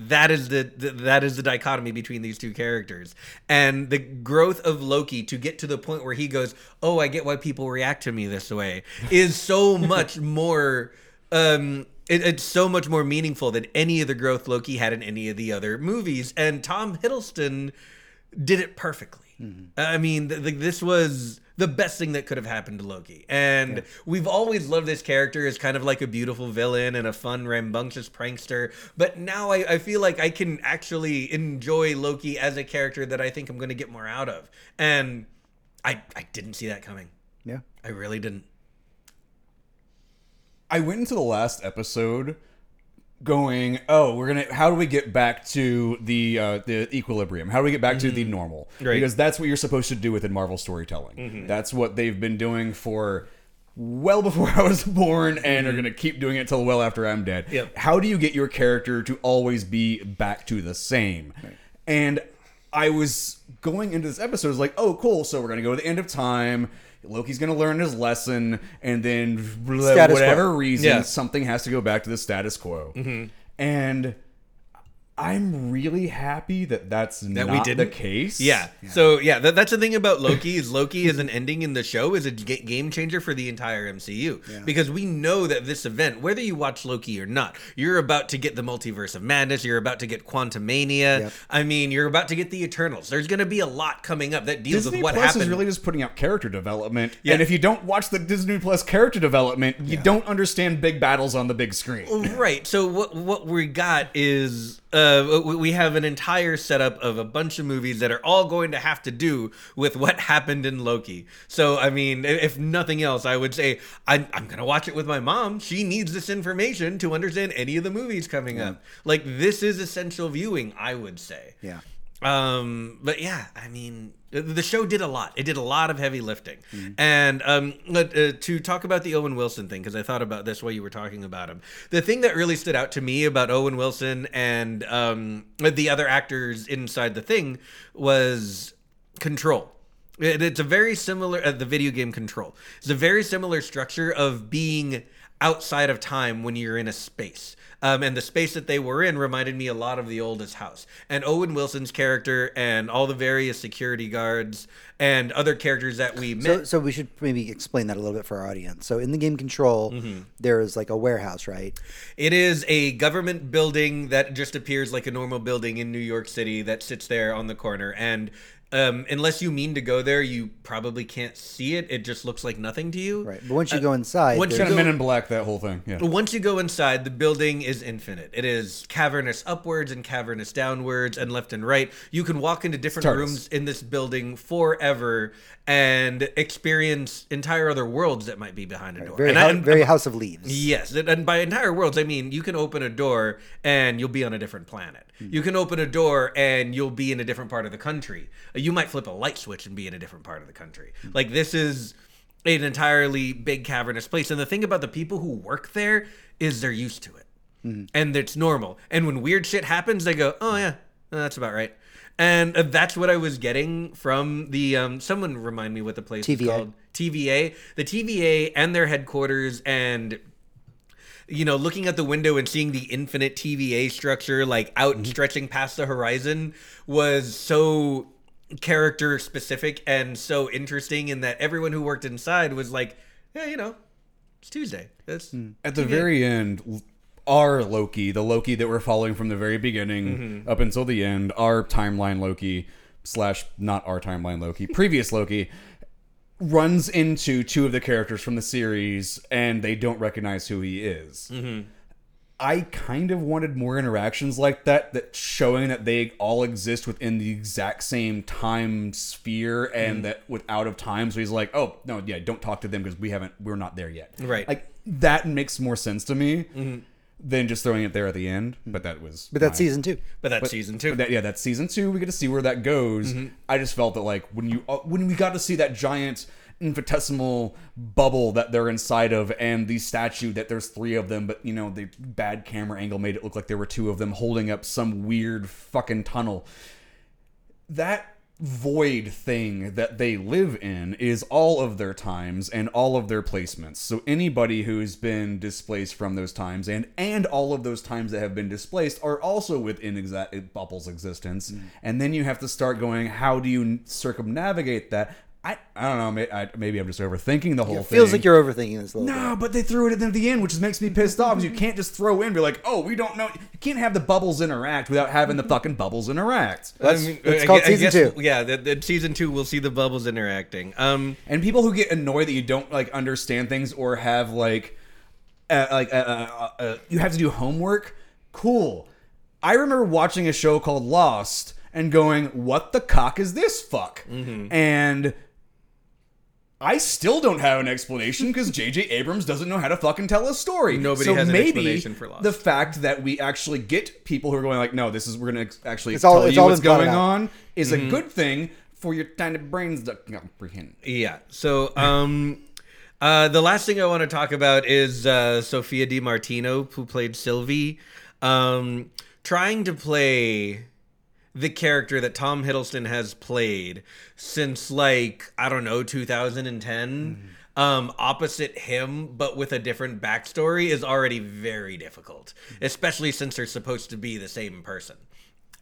that is the, the that is the dichotomy between these two characters and the growth of Loki to get to the point where he goes, "Oh, I get why people react to me this way," is so much more. Um, it, it's so much more meaningful than any of the growth Loki had in any of the other movies, and Tom Hiddleston did it perfectly. I mean, th- th- this was the best thing that could have happened to Loki. And we've always loved this character as kind of like a beautiful villain and a fun, rambunctious prankster. But now I, I feel like I can actually enjoy Loki as a character that I think I'm going to get more out of. And I, I didn't see that coming. Yeah. I really didn't. I went into the last episode going, "Oh, we're gonna. How do we get back to the uh, the equilibrium? How do we get back to the mm-hmm. normal? Right. Because that's what you're supposed to do within Marvel storytelling. Mm-hmm. That's what they've been doing for." Well before I was born, and are mm-hmm. gonna keep doing it till well after I'm dead. Yep. How do you get your character to always be back to the same? And I was going into this episode, I was like, oh, cool. So we're gonna go to the end of time. Loki's gonna learn his lesson, and then blah, Status quo. whatever reason, Yeah. something has to go back to the status quo. Mm-hmm. And I'm really happy that that's That not we didn't? case. Yeah. So yeah, that, that's the thing about Loki is Loki is an ending in the show is a game changer for the entire MCU because we know that this event, whether you watch Loki or not, you're about to get the multiverse of madness. You're about to get Quantumania. Yep. I mean, you're about to get the Eternals. There's going to be a lot coming up that deals Disney with what Plus happened. is really just putting out character development, Yeah. and if you don't watch the Disney Plus character development, you don't understand big battles on the big screen. Right. So what what we got is uh, we- have an entire setup of a bunch of movies that are all going to have to do with what happened in Loki. So I mean, if nothing else, I would say I'm, I'm gonna watch it with my mom. She needs this information to understand any of the movies coming up. Like this is essential viewing, I would say. Yeah. Um, but yeah, I mean, the- show did a lot. It did a lot of heavy lifting. Mm-hmm. And um, uh, to talk about the Owen Wilson thing, because I thought about this while you were talking about him. The thing that really stood out to me about Owen Wilson and um, the other actors inside the thing was control. It, it's a very similar uh, the video game control. It's a very similar structure of being outside of time when you're in a space. Um, and the space that they were in reminded me a lot of the oldest house. And Owen Wilson's character and all the various security guards and other characters that we met. So, so we should maybe explain that a little bit for our audience. So in the game Control, Mm-hmm. there is like a warehouse, right? It is a government building that just appears like a normal building in New York City that sits there on the corner. And um, unless you mean to go there, you probably can't see it. It just looks like nothing to you. Right. But once you go inside, Uh, once you there's- Kind of go- Men in Black, that whole thing. Yeah. Once you go inside, the building is infinite. It is cavernous upwards and cavernous downwards and left and right. You can walk into different TARDIS. rooms in this building forever and experience entire other worlds that might be behind a door. very, and hou- I- very House of Leaves. Yes, and- and by entire worlds, I mean you can open a door and you'll be on a different planet. You can open a door and you'll be in a different part of the country. You might flip a light switch and be in a different part of the country. Like this is an entirely big cavernous place, and the thing about the people who work there is they're used to it, and it's normal. And when weird shit happens, they go, "Oh yeah, that's about right." And uh, that's what I was getting from the um, someone remind me what the place is called. TVA, the TVA and their headquarters and you know, looking at the window and seeing the infinite TVA structure like out and mm-hmm. stretching past the horizon was so character specific and so interesting in that everyone who worked inside was like, yeah, you know, it's Tuesday. That's hmm. At the very end, our Loki, the Loki that we're following from the very beginning mm-hmm. up until the end, our timeline Loki slash not our timeline Loki, previous Loki, runs into two of the characters from the series and they don't recognize who he is. Mm-hmm. I kind of wanted more interactions like that, that showing that they all exist within the exact same time sphere and mm-hmm. that with out of time. So he's like, oh no, yeah, don't talk to them because we haven't, we're not there yet. Right. Like that makes more sense to me mm-hmm. Than just throwing it there at the end. But that was, But that's my- season two. but that's season two. but that, yeah, that's season two. We get to see where that goes. I just felt that like when you uh, when we got to see that giant infinitesimal bubble that they're inside of, and the statue that there's three of them, but you know the bad camera angle made it look like there were two of them holding up some weird fucking tunnel. That void thing that they live in is all of their times and all of their placements. So anybody who's been displaced from those times and and all of those times that have been displaced are also within exact Bubble's existence. Mm. And then you have to start going, how do you circumnavigate that? I, I don't know. Maybe, I, maybe I'm just overthinking the whole It thing. feels like you're overthinking this a little No, but they threw it in at the end, which makes me pissed off. 'cause You can't just throw in, be like, "Oh, we don't know." You can't have the bubbles interact without having the fucking bubbles interact. That's- it's I called gu- I season guess- two. Yeah, that, that season two we'll see the bubbles interacting. Um, And people who get annoyed that you don't like understand things or have like, uh, like uh, uh, uh, you have to do homework. Cool. I remember watching a show called Lost and going, "What the cock is this fuck?" And I still don't have an explanation because J.J. Abrams doesn't know how to fucking tell a story. Nobody so has an explanation for Lost. The fact that we actually get people who are going like, "No, this is we're gonna ex- actually It's all- tell it's you all what's been thought going out. on," is Mm-hmm. a good thing for your tiny brains to comprehend. Yeah. So, um, uh, the last thing I want to talk about is uh, Sophia Di Martino, who played Sylvie, um, trying to play the character that Tom Hiddleston has played since like I don't know 2010. um, opposite him, but with a different backstory, is already very difficult, especially since they're supposed to be the same person.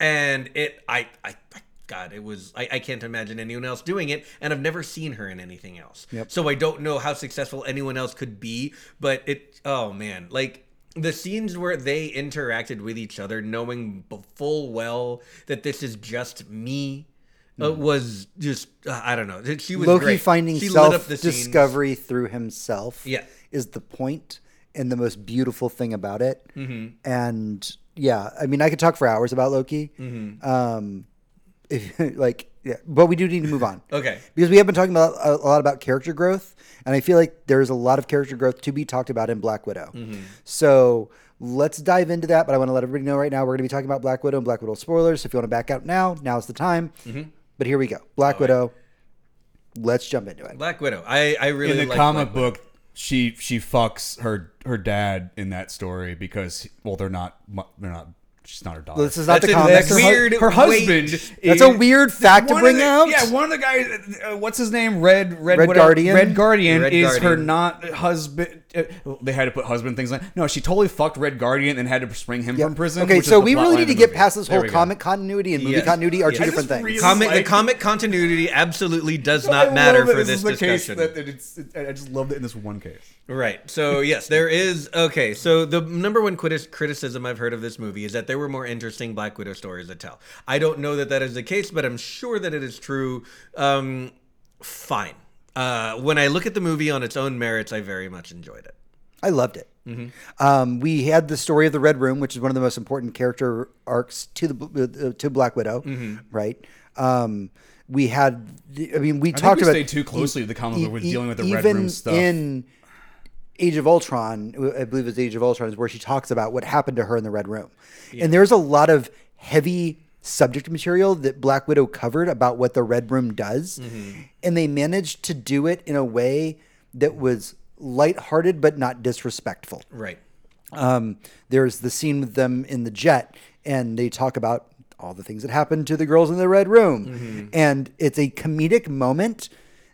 And it, I, I, I God, it was. I, I can't imagine anyone else doing it, and I've never seen her in anything else. Yep. So I don't know how successful anyone else could be. But it, oh man, like the scenes where they interacted with each other, knowing b- full well that this is just me, uh, was just uh, I don't know. She was Loki great. finding she lit up the self discovery through himself Yeah. is the point and the most beautiful thing about it. Mm-hmm. And yeah, I mean, I could talk for hours about Loki. Mm-hmm. Um, if, like, yeah, but we do need to move on. Okay. Because we have been talking about a, a lot about character growth, and I feel like there's a lot of character growth to be talked about in Black Widow. Mm-hmm. So let's dive into that. But I want to let everybody know right now we're going to be talking about Black Widow and Black Widow spoilers. So if you want to back out now, now's the time. Mm-hmm. But here we go. Black Widow. Let's jump into it. Black Widow. I I really in the like comic Black Widow. book, she she fucks her her dad in that story because well they're not they're not she's not her daughter. This is not That's the a comics. her, weird her weight. husband. That's a weird fact to one of bring the- out. Yeah, one of the guys. Uh, what's his name? Red Red Red whatever- Guardian? Red Guardian Red is her not husband. Uh, they had to put husband things like no. She totally fucked Red Guardian and had to spring him Yep. from prison. Okay, so we really need to get movie. past this whole we go. comic continuity and movie Yes. continuity are two Yes. different I just things. really- Comic, like- the comic continuity absolutely does not matter for this this is case discussion. that it's, it, I just loved it in this one case. Right. So yes, there is. Okay. So the number one criticism I've heard of this movie is that there were more interesting Black Widow stories to tell. I don't know that that is the case, but I'm sure that it is true. Um, fine. Uh, when I look at the movie on its own merits, I very much enjoyed it. I loved it. Mm-hmm. Um, we had the story of the Red Room, which is one of the most important character arcs to the uh, to Black Widow, Mm-hmm. right? Um, we had, I mean, we think talked we about stayed too closely to the comic book with dealing with the Red even Room stuff. In Age of Ultron, I believe it's Age of Ultron, is where she talks about what happened to her in the Red Room, and there's a lot of heavy subject material that Black Widow covered about what the Red Room does, Mm-hmm. and they managed to do it in a way that was lighthearted but not disrespectful. Right. Um, there's the scene with them in the jet, and they talk about all the things that happened to the girls in the red room, and it's a comedic moment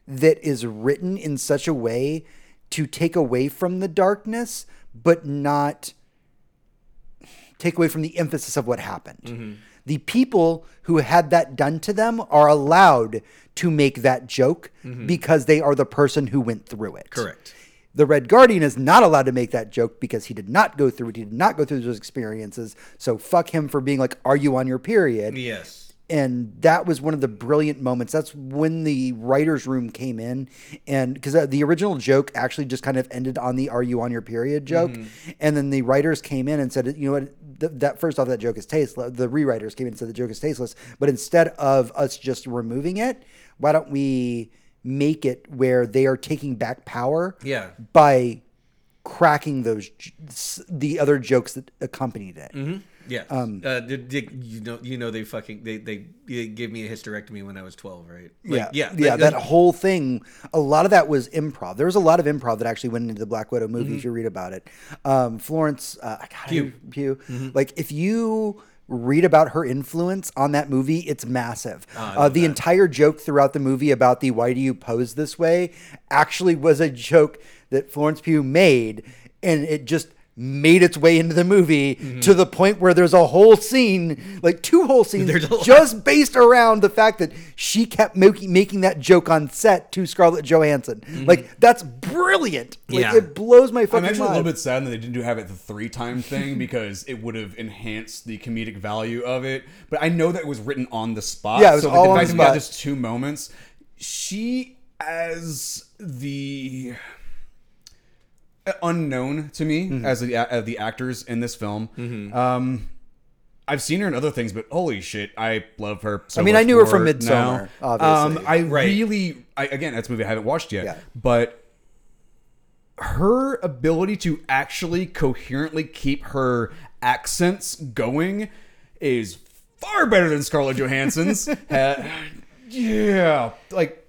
that is written in such a way to take away from the darkness, but not take away from the emphasis of what happened. The people who had that done to them are allowed to make that joke mm-hmm. because they are the person who went through it. Correct. The Red Guardian is not allowed to make that joke because he did not go through it. He did not go through those experiences. So fuck him for being like, "Are you on your period?" Yes. And that was one of the brilliant moments. That's when the writers' room came in, and because uh, the original joke actually just kind of ended on the "Are you on your period?" joke, mm-hmm. and then the writers came in and said, "You know what? Th- that first off, that joke is tasteless." The rewriters came in and said the joke is tasteless, but instead of us just removing it, why don't we make it where they are taking back power? Yeah. by cracking those the other jokes that accompanied it. Mm-hmm. Yeah. Um, uh, did, did- you know, you know, they fucking they they, they gave me a hysterectomy when I was twelve, right? Like, yeah, yeah, yeah. That whole thing, a lot of that was improv. There was a lot of improv that actually went into the Black Widow movie. If you read about it, um, Florence uh, God, Pugh. Pugh. Like if you read about her influence on that movie, it's massive. uh, the entire joke throughout the movie about the "Why do you pose this way?" actually was a joke that Florence Pugh made, and it just made its way into the movie mm-hmm. to the point where there's a whole scene, like two whole scenes, There's a lot. just based around the fact that she kept making making that joke on set to Scarlett Johansson. Mm-hmm. Like that's brilliant. Like Yeah. it blows my fucking. I'm fucking actually a little bit sad that they didn't do have it the three time thing because it would have enhanced the comedic value of it. But I know that it was written on the spot. Yeah, it was so all the on fact the that we got spot. just two moments. She as the unknown to me Mm-hmm. as the uh, the actors in this film. Um, I've seen her in other things, but holy shit, I love her. So I mean, I knew her from Midsommar, now. obviously. Um, I Right. really, I, again, that's a movie I haven't watched yet, Yeah. but her ability to actually coherently keep her accents going is far better than Scarlett Johansson's. Uh, yeah, like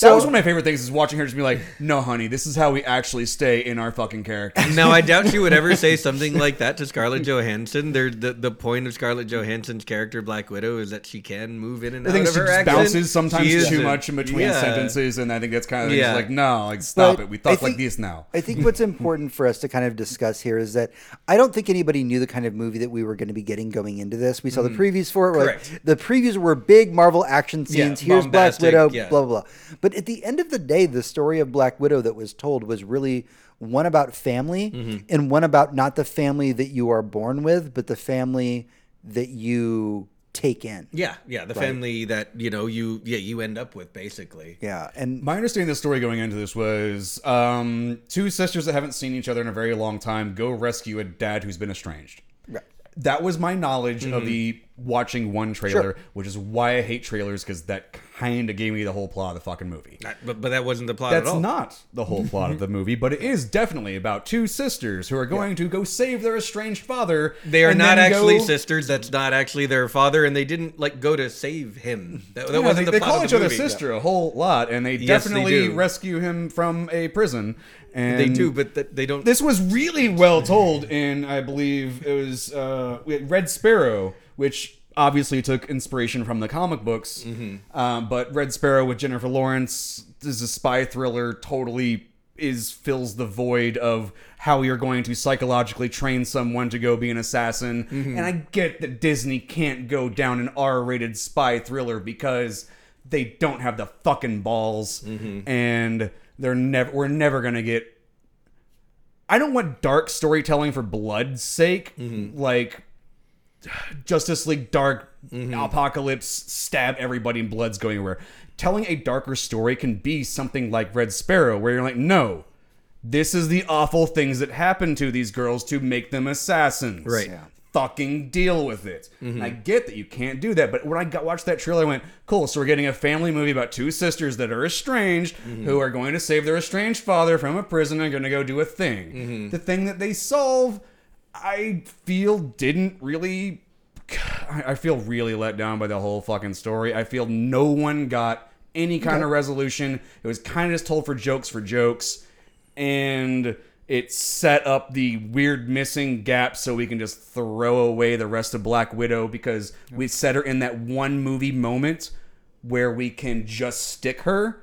that was one of my favorite things is watching her just be like, "No, honey, this is how we actually stay in our fucking character." Now I doubt she would ever say something like that to Scarlett Johansson. There, the the point of Scarlett Johansson's character Black Widow is that she can move in and I out think of she her just accent. bounces sometimes She too a- much in between yeah. sentences, and I think that's kind of Yeah. like, no, like stop But it. We I talk like this now. I think what's important for us to kind of discuss here is that I don't think anybody knew the kind of movie that we were going to be getting going into this. We saw the previews for it. we're like, Mm-hmm. Correct. the previews were big Marvel action Yeah, scenes. Here's Black Widow, yeah. blah, blah, blah. But at the end of the day, the story of Black Widow that was told was really one about family Mm-hmm. and one about not the family that you are born with, but the family that you take in. Yeah, yeah, the family that you know you yeah you end up with basically. Yeah. And My understanding of the story going into this was um, two sisters that haven't seen each other in a very long time go rescue a dad who's been estranged. Right. That was my knowledge Mm-hmm. of the watching one trailer, which is why I hate trailers because that kind of gave me the whole plot of the fucking movie. Not- But but that wasn't the plot That's at all. not the whole plot of the movie, but it is definitely about two sisters who are going to go save their estranged father. They are not actually go- sisters. That's not actually their father, and they didn't like go to save him. That, that Yeah, wasn't they, the they plot call of each the other movie. sister a whole lot, and they Yes, they definitely do. rescue him from a prison. And They do, but th- they don't. this was really well told in, I believe it was uh, Red Sparrow, which obviously took inspiration from the comic books. Mm-hmm. Um, but Red Sparrow with Jennifer Lawrence is a spy thriller. Totally is fills the void of how you're going to psychologically train someone to go be an assassin. Mm-hmm. And I get that Disney can't go down an R-rated spy thriller because they don't have the fucking balls, Mm-hmm. and they're never. We're never gonna get I don't want dark storytelling for blood's sake. Like Justice League Dark mm-hmm. Apokolips stab everybody and blood's going everywhere. Telling a darker story can be something like Red Sparrow, where you're like, no, this is the awful things that happen to these girls to make them assassins. Right. Yeah. Fucking deal with it. Mm-hmm. And I get that you can't do that, but when I got watched that trailer, I went, "Cool." So we're getting a family movie about two sisters that are estranged, mm-hmm. who are going to save their estranged father from a prison and going to go do a thing. The thing that they solve, I feel, didn't really I I feel really let down by the whole fucking story. I feel no one got any kind of resolution. It was kind of just told for jokes for jokes, and it set up the weird missing gap so we can just throw away the rest of Black Widow because we set her in that one movie moment where we can just stick her.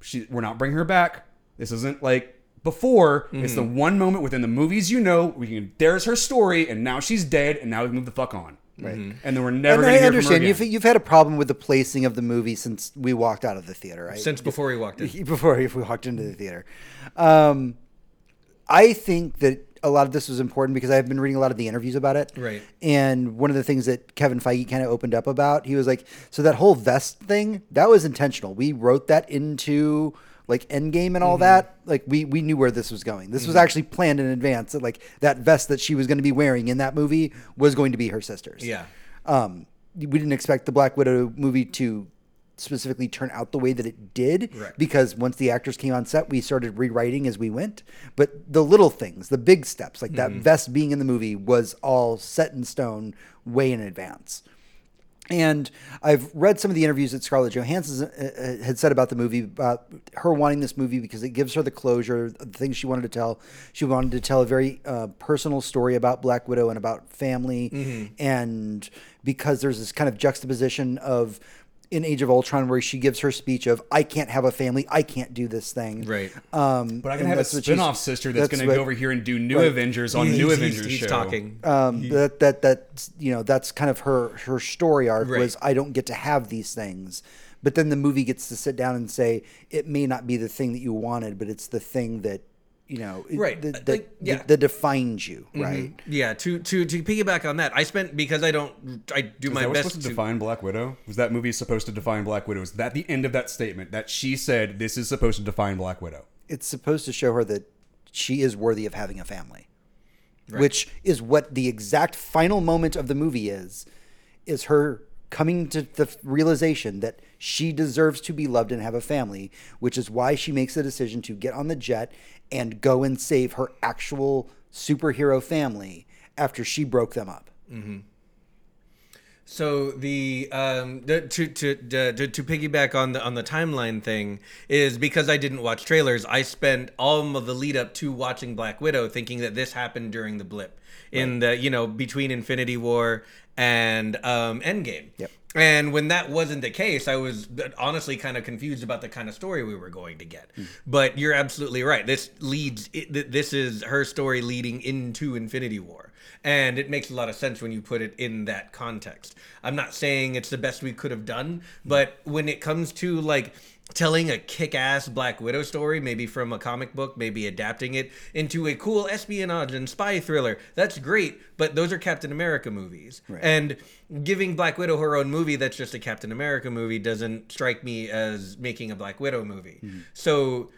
She, we're not bringing her back. This isn't like before. It's the one moment within the movies you know we can. There's her story, and now she's dead, and now we move the fuck on. Right. And then we're never and going to I hear understand from her you've, you've had a problem with the placing of the movie since we walked out of the theater, right? since before he walked in. before we walked into the theater. Um, I think that a lot of this was important because I've been reading a lot of the interviews about it. Right. And one of the things that Kevin Feige kind of opened up about, he was like, so that whole vest thing, that was intentional. We wrote that into like Endgame and all mm-hmm. that. Like we we knew where this was going. This was mm-hmm. actually planned in advance. That like that vest that she was going to be wearing in that movie was going to be her sister's. Yeah. Um, we didn't expect the Black Widow movie to specifically turn out the way that it did Right. because once the actors came on set, we started rewriting as we went. But the little things, the big steps, like that mm-hmm. vest being in the movie, was all set in stone way in advance. And I've read some of the interviews that Scarlett Johansson uh, uh, had said about the movie, about her wanting this movie because it gives her the closure, the things she wanted to tell. She wanted to tell a very uh, personal story about Black Widow and about family. And because there's this kind of juxtaposition of in Age of Ultron where she gives her speech of, I can't have a family, I can't do this thing. Right. Um, but I can have a that's spin-off sister that's, going to go over here and do New Right. Avengers on He's- New he's- Avengers he's show. talking. um, that that that you know that's kind of her her story arc Right. was I don't get to have these things, but then the movie gets to sit down and say it may not be the thing that you wanted, but it's the thing that you know Right. the, Uh, that, like, yeah. that, that defines you right. Yeah, to to to piggyback on that, I spent because I don't I do Is my that what's best supposed to to define Black Widow? Was that movie supposed to define Black Widow? Is that the end of that statement that she said this is supposed to define Black Widow? It's supposed to show her that she is worthy of having a family, which is what the exact final moment of the movie is, is her coming to the realization that she deserves to be loved and have a family, which is why she makes the decision to get on the jet and go and save her actual superhero family after she broke them up. So the um the, to, to to to piggyback on the on the timeline thing is because I didn't watch trailers. I spent all of the lead up to watching Black Widow thinking that this happened during the blip in the you know between Infinity War and um Endgame. Yep. And when that wasn't the case, I was honestly kind of confused about the kind of story we were going to get. Hmm. But you're absolutely right. This leads. This is her story leading into Infinity War, and it makes a lot of sense when you put it in that context. I'm not saying it's the best we could have done, hmm. but when it comes to like telling a kick-ass Black Widow story, maybe from a comic book, maybe adapting it into a cool espionage and spy thriller. That's great, but those are Captain America movies. And giving Black Widow her own movie that's just a Captain America movie doesn't strike me as making a Black Widow movie. Mm-hmm. So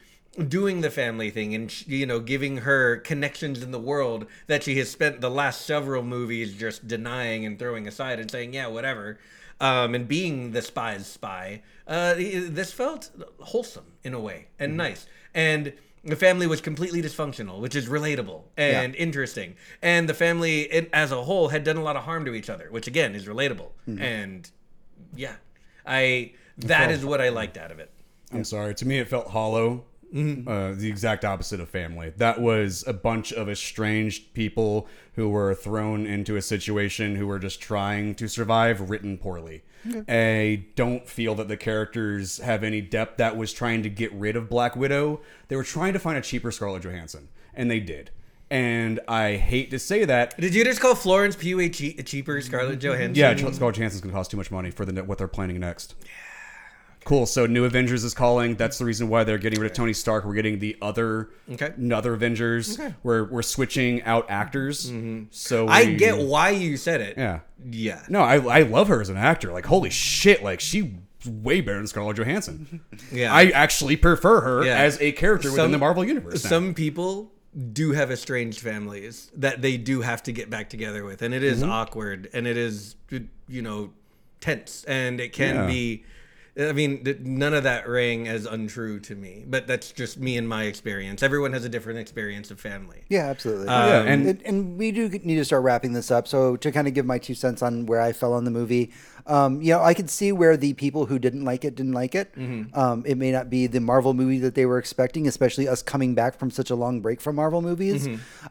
doing the family thing and you know giving her connections in the world that she has spent the last several movies just denying and throwing aside and saying yeah whatever um, and being the spy's spy uh, this felt wholesome in a way and nice. And the family was completely dysfunctional which is relatable and interesting. And the family as a whole had done a lot of harm to each other which again is relatable. And yeah i that is what i liked out of it. I'm sorry. To me, it felt hollow. Uh, the exact opposite of family. That was a bunch of estranged people who were thrown into a situation who were just trying to survive, written poorly. I don't feel that the characters have any depth. That was trying to get rid of Black Widow. They were trying to find a cheaper Scarlett Johansson, and they did. And I hate to say that. Did you just call Florence Pugh a, che- a cheaper Scarlett Johansson? Yeah, Scarlett Johansson's going to cost too much money for the what they're planning next. Cool. So New Avengers is calling. That's the reason why they're getting rid of Tony Stark. We're getting the other Okay. other Avengers. We're we're switching out actors. So I get why you said it. Yeah. Yeah. No, I I love her as an actor. Like holy shit, like she way better than Scarlett Johansson. Yeah. I actually prefer her Yeah. as a character within Some- the Marvel universe. now. Some people do have estranged families that they do have to get back together with, and it is Mm-hmm. awkward and it is, you know, tense, and it can Yeah. be. I mean, none of that rang as untrue to me, but that's just me and my experience. Everyone has a different experience of family. Yeah, absolutely. Yeah, um, and- and, and we do need to start wrapping this up. So to kind of give my two cents on where I fell on the movie, um, you know, I could see where the people who didn't like it didn't like it. Um, it may not be the Marvel movie that they were expecting, especially us coming back from such a long break from Marvel movies.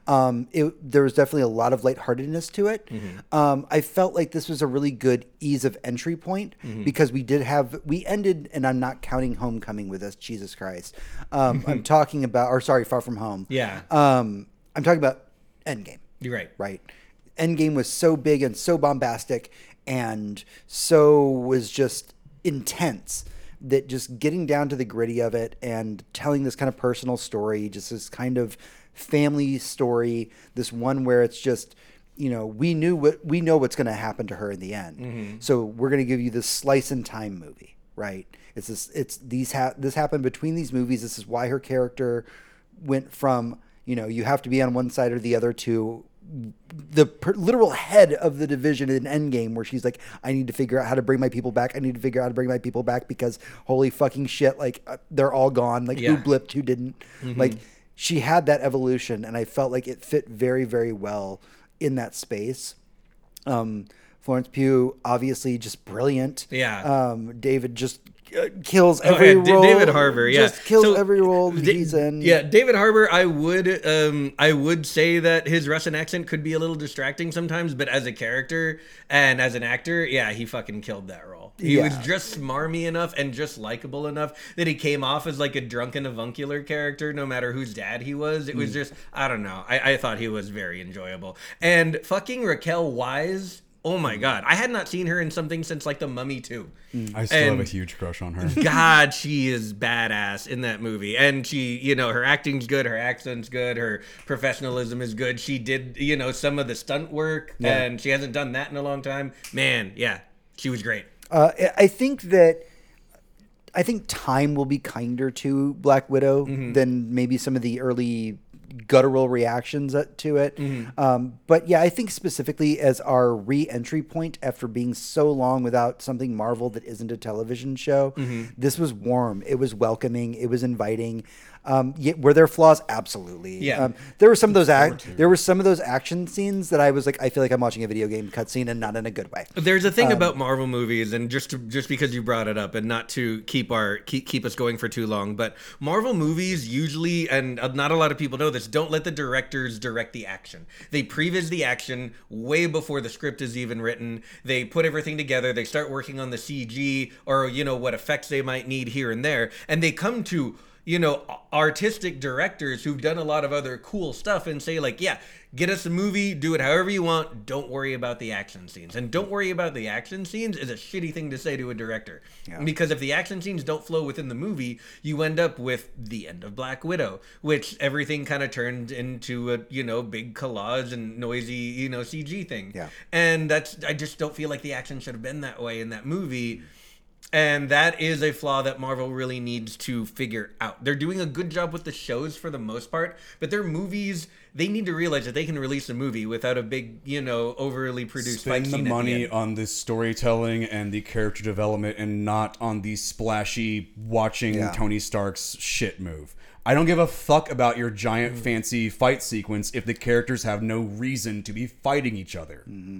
Um, it, there was definitely a lot of lightheartedness to it. Um, I felt like this was a really good ease of entry point because we did have we ended, and I'm not counting Homecoming with us. Jesus Christ, um, I'm talking about, or sorry, Far From Home. Yeah. Um, I'm talking about Endgame, You're right. right? Endgame was so big and so bombastic and so was just intense that just getting down to the gritty of it and telling this kind of personal story, just this kind of family story, this one where it's just you know we knew what we know what's going to happen to her in the end. Mm-hmm. So we're going to give you this slice in time movie right? It's this it's these ha- this happened between these movies. This is why her character went from you know you have to be on one side or the other to the per- literal head of the division in Endgame, where she's like, "I need to figure out how to bring my people back. I need to figure out how to bring my people back because holy fucking shit, like uh, they're all gone. Like Yeah. who blipped, who didn't. Like she had that evolution, and I felt like it fit very, very well in that space. Um, Florence Pugh, obviously, just brilliant. Yeah. Um, David just uh, kills Oh, every yeah, role. David Harbour, yeah, just kills So, every role that D- he's in. Yeah, David Harbour. I would, um, I would say that his Russian accent could be a little distracting sometimes, but as a character and as an actor, yeah, he fucking killed that role. He was just smarmy enough and just likable enough that he came off as like a drunken avuncular character, no matter whose dad he was. It was Mm. just, I don't know. I, I thought he was very enjoyable. And fucking Raquel Weisz. Oh Mm. my god, I had not seen her in something since like the Mummy 2. I still have a huge crush on her. God, she is badass in that movie. And she, you know, her acting's good, her accent's good, her professionalism is good. She did, you know, some of the stunt work, and she hasn't done that in a long time. Man, yeah, she was great. Uh, I- I think that I think time will be kinder to Black Widow than maybe some of the early guttural reactions to it. Um, but yeah, I think specifically as our re-entry point after being so long without something Marvel that isn't a television show, this was warm. It was welcoming. It was inviting. Um, yeah, were there flaws? Absolutely. Yeah. Um, there were some of those act, there were some of those action scenes that I was like, I feel like I'm watching a video game cutscene and not in a good way. There's a thing Um, about Marvel movies, and just to, just because you brought it up, and not to keep our keep, keep us going for too long, but Marvel movies usually, and uh, not a lot of people know this, don't let the directors direct the action. They previs the action way before the script is even written. They put everything together. They start working on the CG or you know what effects they might need here and there, and they come to you know artistic directors who've done a lot of other cool stuff and say like yeah get us a movie do it however you want don't worry about the action scenes. And don't worry about the action scenes is a shitty thing to say to a director. Because if the action scenes don't flow within the movie you end up with the end of black widow which everything kind of turned into a you know big collage and noisy you know cg thing. Yeah. and that's i just don't feel like the action should have been that way in that movie and that is a flaw that Marvel really needs to figure out. They're doing a good job with the shows for the most part, but their movies, they need to realize that they can release a movie without a big, you know, overly produced Spend the money end. on the storytelling and the character development and not on the splashy watching Yeah. Tony Stark's shit move. I don't give a fuck about your giant Mm. fancy fight sequence if the characters have no reason to be fighting each other. Mm-hmm.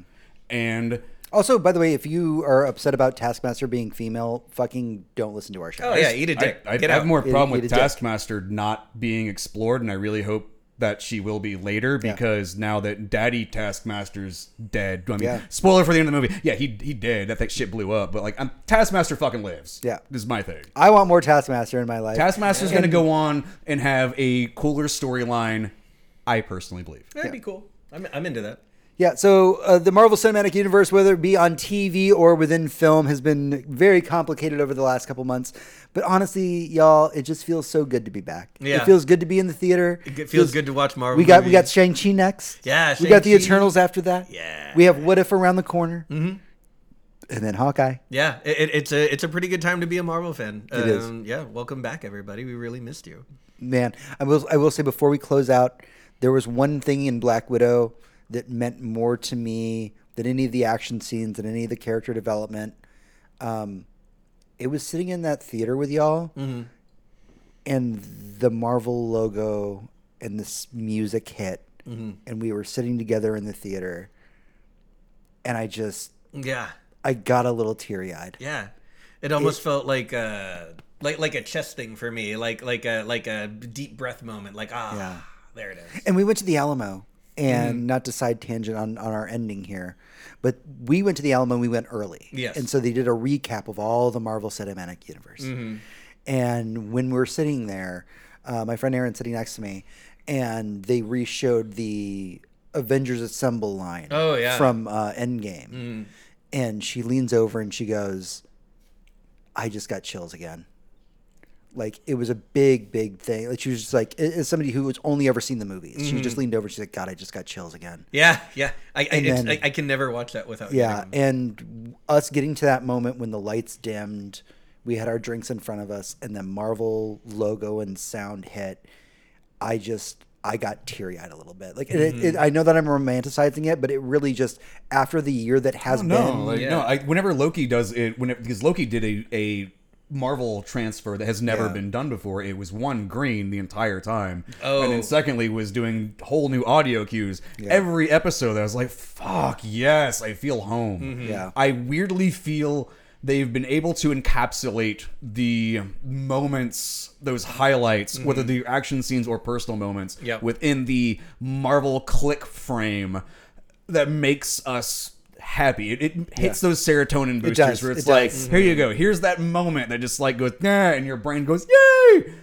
And Also, by the way, if you are upset about Taskmaster being female, fucking don't listen to our show. Oh yeah, eat a dick. I, I Get have out. more problem eat with a dick. Taskmaster not being explored, and I really hope that she will be later because now that Daddy Taskmaster's dead, I mean, Yeah. spoiler for the end of the movie. Yeah, he he did. That thing shit blew up, but like, I'm, Taskmaster fucking lives. Yeah. this is my thing. I want more Taskmaster in my life. Taskmaster's going to go on and have a cooler storyline. I personally believe. That'd be cool. I'm, I'm into that. Yeah, so uh, the Marvel Cinematic Universe, whether it be on TV or within film, has been very complicated over the last couple months. But honestly, y'all, it just feels so good to be back. Yeah. It feels good to be in the theater. It feels good to watch Marvel We got we got. Shang Chi next. Yeah, we got the Eternals after that. Yeah. we have What If around the corner, mm-hmm. and then Hawkeye. Yeah, it, it- it's a it's a pretty good time to be a Marvel fan. It is. Um, Yeah, welcome back, everybody. We really missed you. Man, I will I will say before we close out, there was one thing in Black Widow that meant more to me than any of the action scenes and any of the character development. Um, it was sitting in that theater with y'all, and the Marvel logo and this music hit, and we were sitting together in the theater, and I just Yeah, I got a little teary eyed. yeah. It almost felt like a like like a chest thing for me, like like a like a deep breath moment. Like ah, Yeah. there it is. And we went to the Alamo, and Mm-hmm. not to side tangent on, on our ending here, but we went to the Alamo and we went early. Yes. And so they did a recap of all the Marvel Cinematic Universe. Mm-hmm. And when we were sitting there, uh, my friend Erin sitting next to me, and they re-showed the Avengers Assemble line. Oh, yeah. From uh, Endgame, Mm. and she leans over and she goes, "I just got chills again." Like it was a big, big thing. Like she was just like, as somebody who has only ever seen the movies, she Mm-hmm. just leaned over. She's like, "God, I just got chills again." Yeah, yeah. I I, And it's, then- I I can never watch that without. Yeah, getting and us getting to that moment when the lights dimmed, we had our drinks in front of us, and the Marvel logo and sound hit. I just I got teary eyed a little bit. Like Mm-hmm. it, I know that I'm romanticizing it, but it really just after the year that has Oh, no, been. like, Yeah. no. I, whenever Loki does it, when it, because Loki did a, a Marvel transfer that has never Yeah. been done before. It was one green the entire time, Oh. and then oh. secondly was doing whole new audio cues. Every episode, I was like, "Fuck yes, I feel home." Mm-hmm. Yeah. I weirdly feel they've been able to encapsulate the moments, those highlights, whether mm-hmm. the action scenes or personal moments, Yep. within the Marvel click frame that makes us happy. It, it hits those serotonin boosters does, where it's it like, does. here you go. Here's that moment that just like goes, yeah, and your brain goes, yay.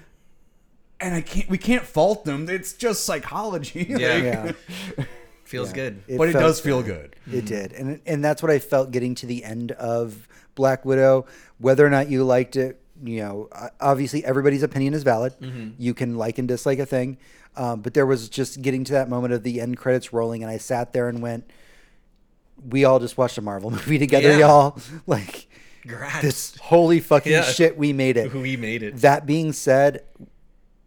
And I can't, we can't fault them. It's just psychology. Yeah. Like, Yeah, feels good. but it felt does feel good. good. It did, and and that's what I felt getting to the end of Black Widow. Whether or not you liked it, you know, obviously everybody's opinion is valid. You can like and dislike a thing, um, but there was just getting to that moment of the end credits rolling, and I sat there and went, "We all just watched a Marvel movie together, Yeah. y'all!" Like Grats. this holy fucking Yeah. shit, we made it. we made it. That being said,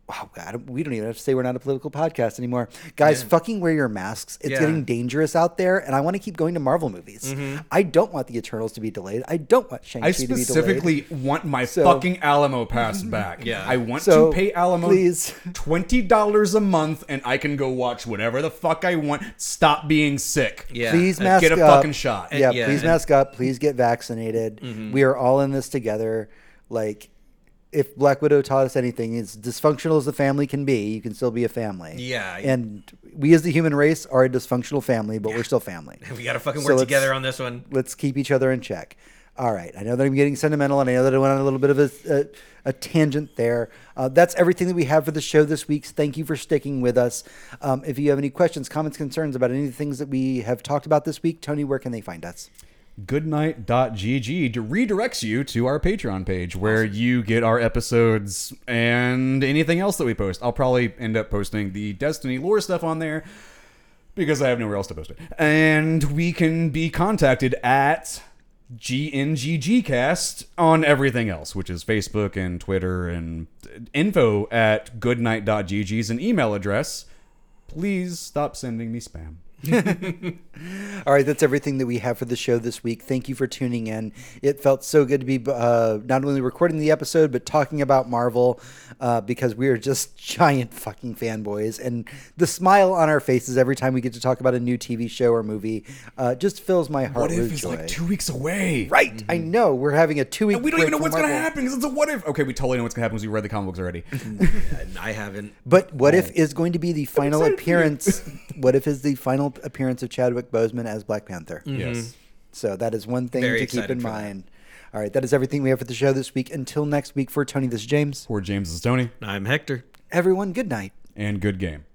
Oh God, we don't even have to say we're not a political podcast anymore, guys. Fucking wear your masks. It's Yeah. getting dangerous out there, and I want to keep going to Marvel movies. Mm-hmm. I don't want the Eternals to be delayed. I don't want Shang Chi to be delayed. I specifically want my So- fucking Alamo pass back. Yeah. I want So, to pay Alamo please. twenty dollars a month, and I can go watch whatever the fuck I want. Stop being sick. Yeah. Please And mask get a up. fucking shot. Yeah, yeah, please and- mask up. Please get vaccinated. Mm-hmm. We are all in this together. Like, if Black Widow taught us anything, as dysfunctional as the family can be, you can still be a family. Yeah. And we as the human race are a dysfunctional family, but we're still family. We got to fucking work let's- together on this one. Let's keep each other in check. All right. I know that I'm getting sentimental, and I know that I went on a little bit of a, a, a tangent there. Uh, that's everything that we have for the show this week. Thank you for sticking with us. Um, if you have any questions, comments, concerns about any of the things that we have talked about this week, Tony, where can they find us? goodnight.gg redirects you to our Patreon page where you get our episodes and anything else that we post. I'll probably end up posting the Destiny lore stuff on there because I have nowhere else to post it. And we can be contacted at GNGGcast on everything else, which is Facebook and Twitter and info at goodnight.gg is an email address. Please stop sending me spam. All right, that's everything that we have for the show this week. Thank you for tuning in. It felt so good to be uh, not only recording the episode, but talking about Marvel uh, because we are just giant fucking fanboys. And the smile on our faces every time we get to talk about a new TV show or movie uh, just fills my heart What if with it's joy. like two weeks away? right, I know. We're having a two week We don't even know what's going to happen because it's a what if. Okay, we totally know what's going to happen because we read the comic books already. I haven't. But what if is going to be the final excited for you. appearance? what if is the final appearance of Chadwick Boseman as Black Panther? Mm-hmm. Yes. So that is one thing Very to keep in for that. mind. All right, that is everything we have for the show this week. Until next week, for Tony, this is James. For James is Tony. I'm Hector. Everyone, good night. And good game.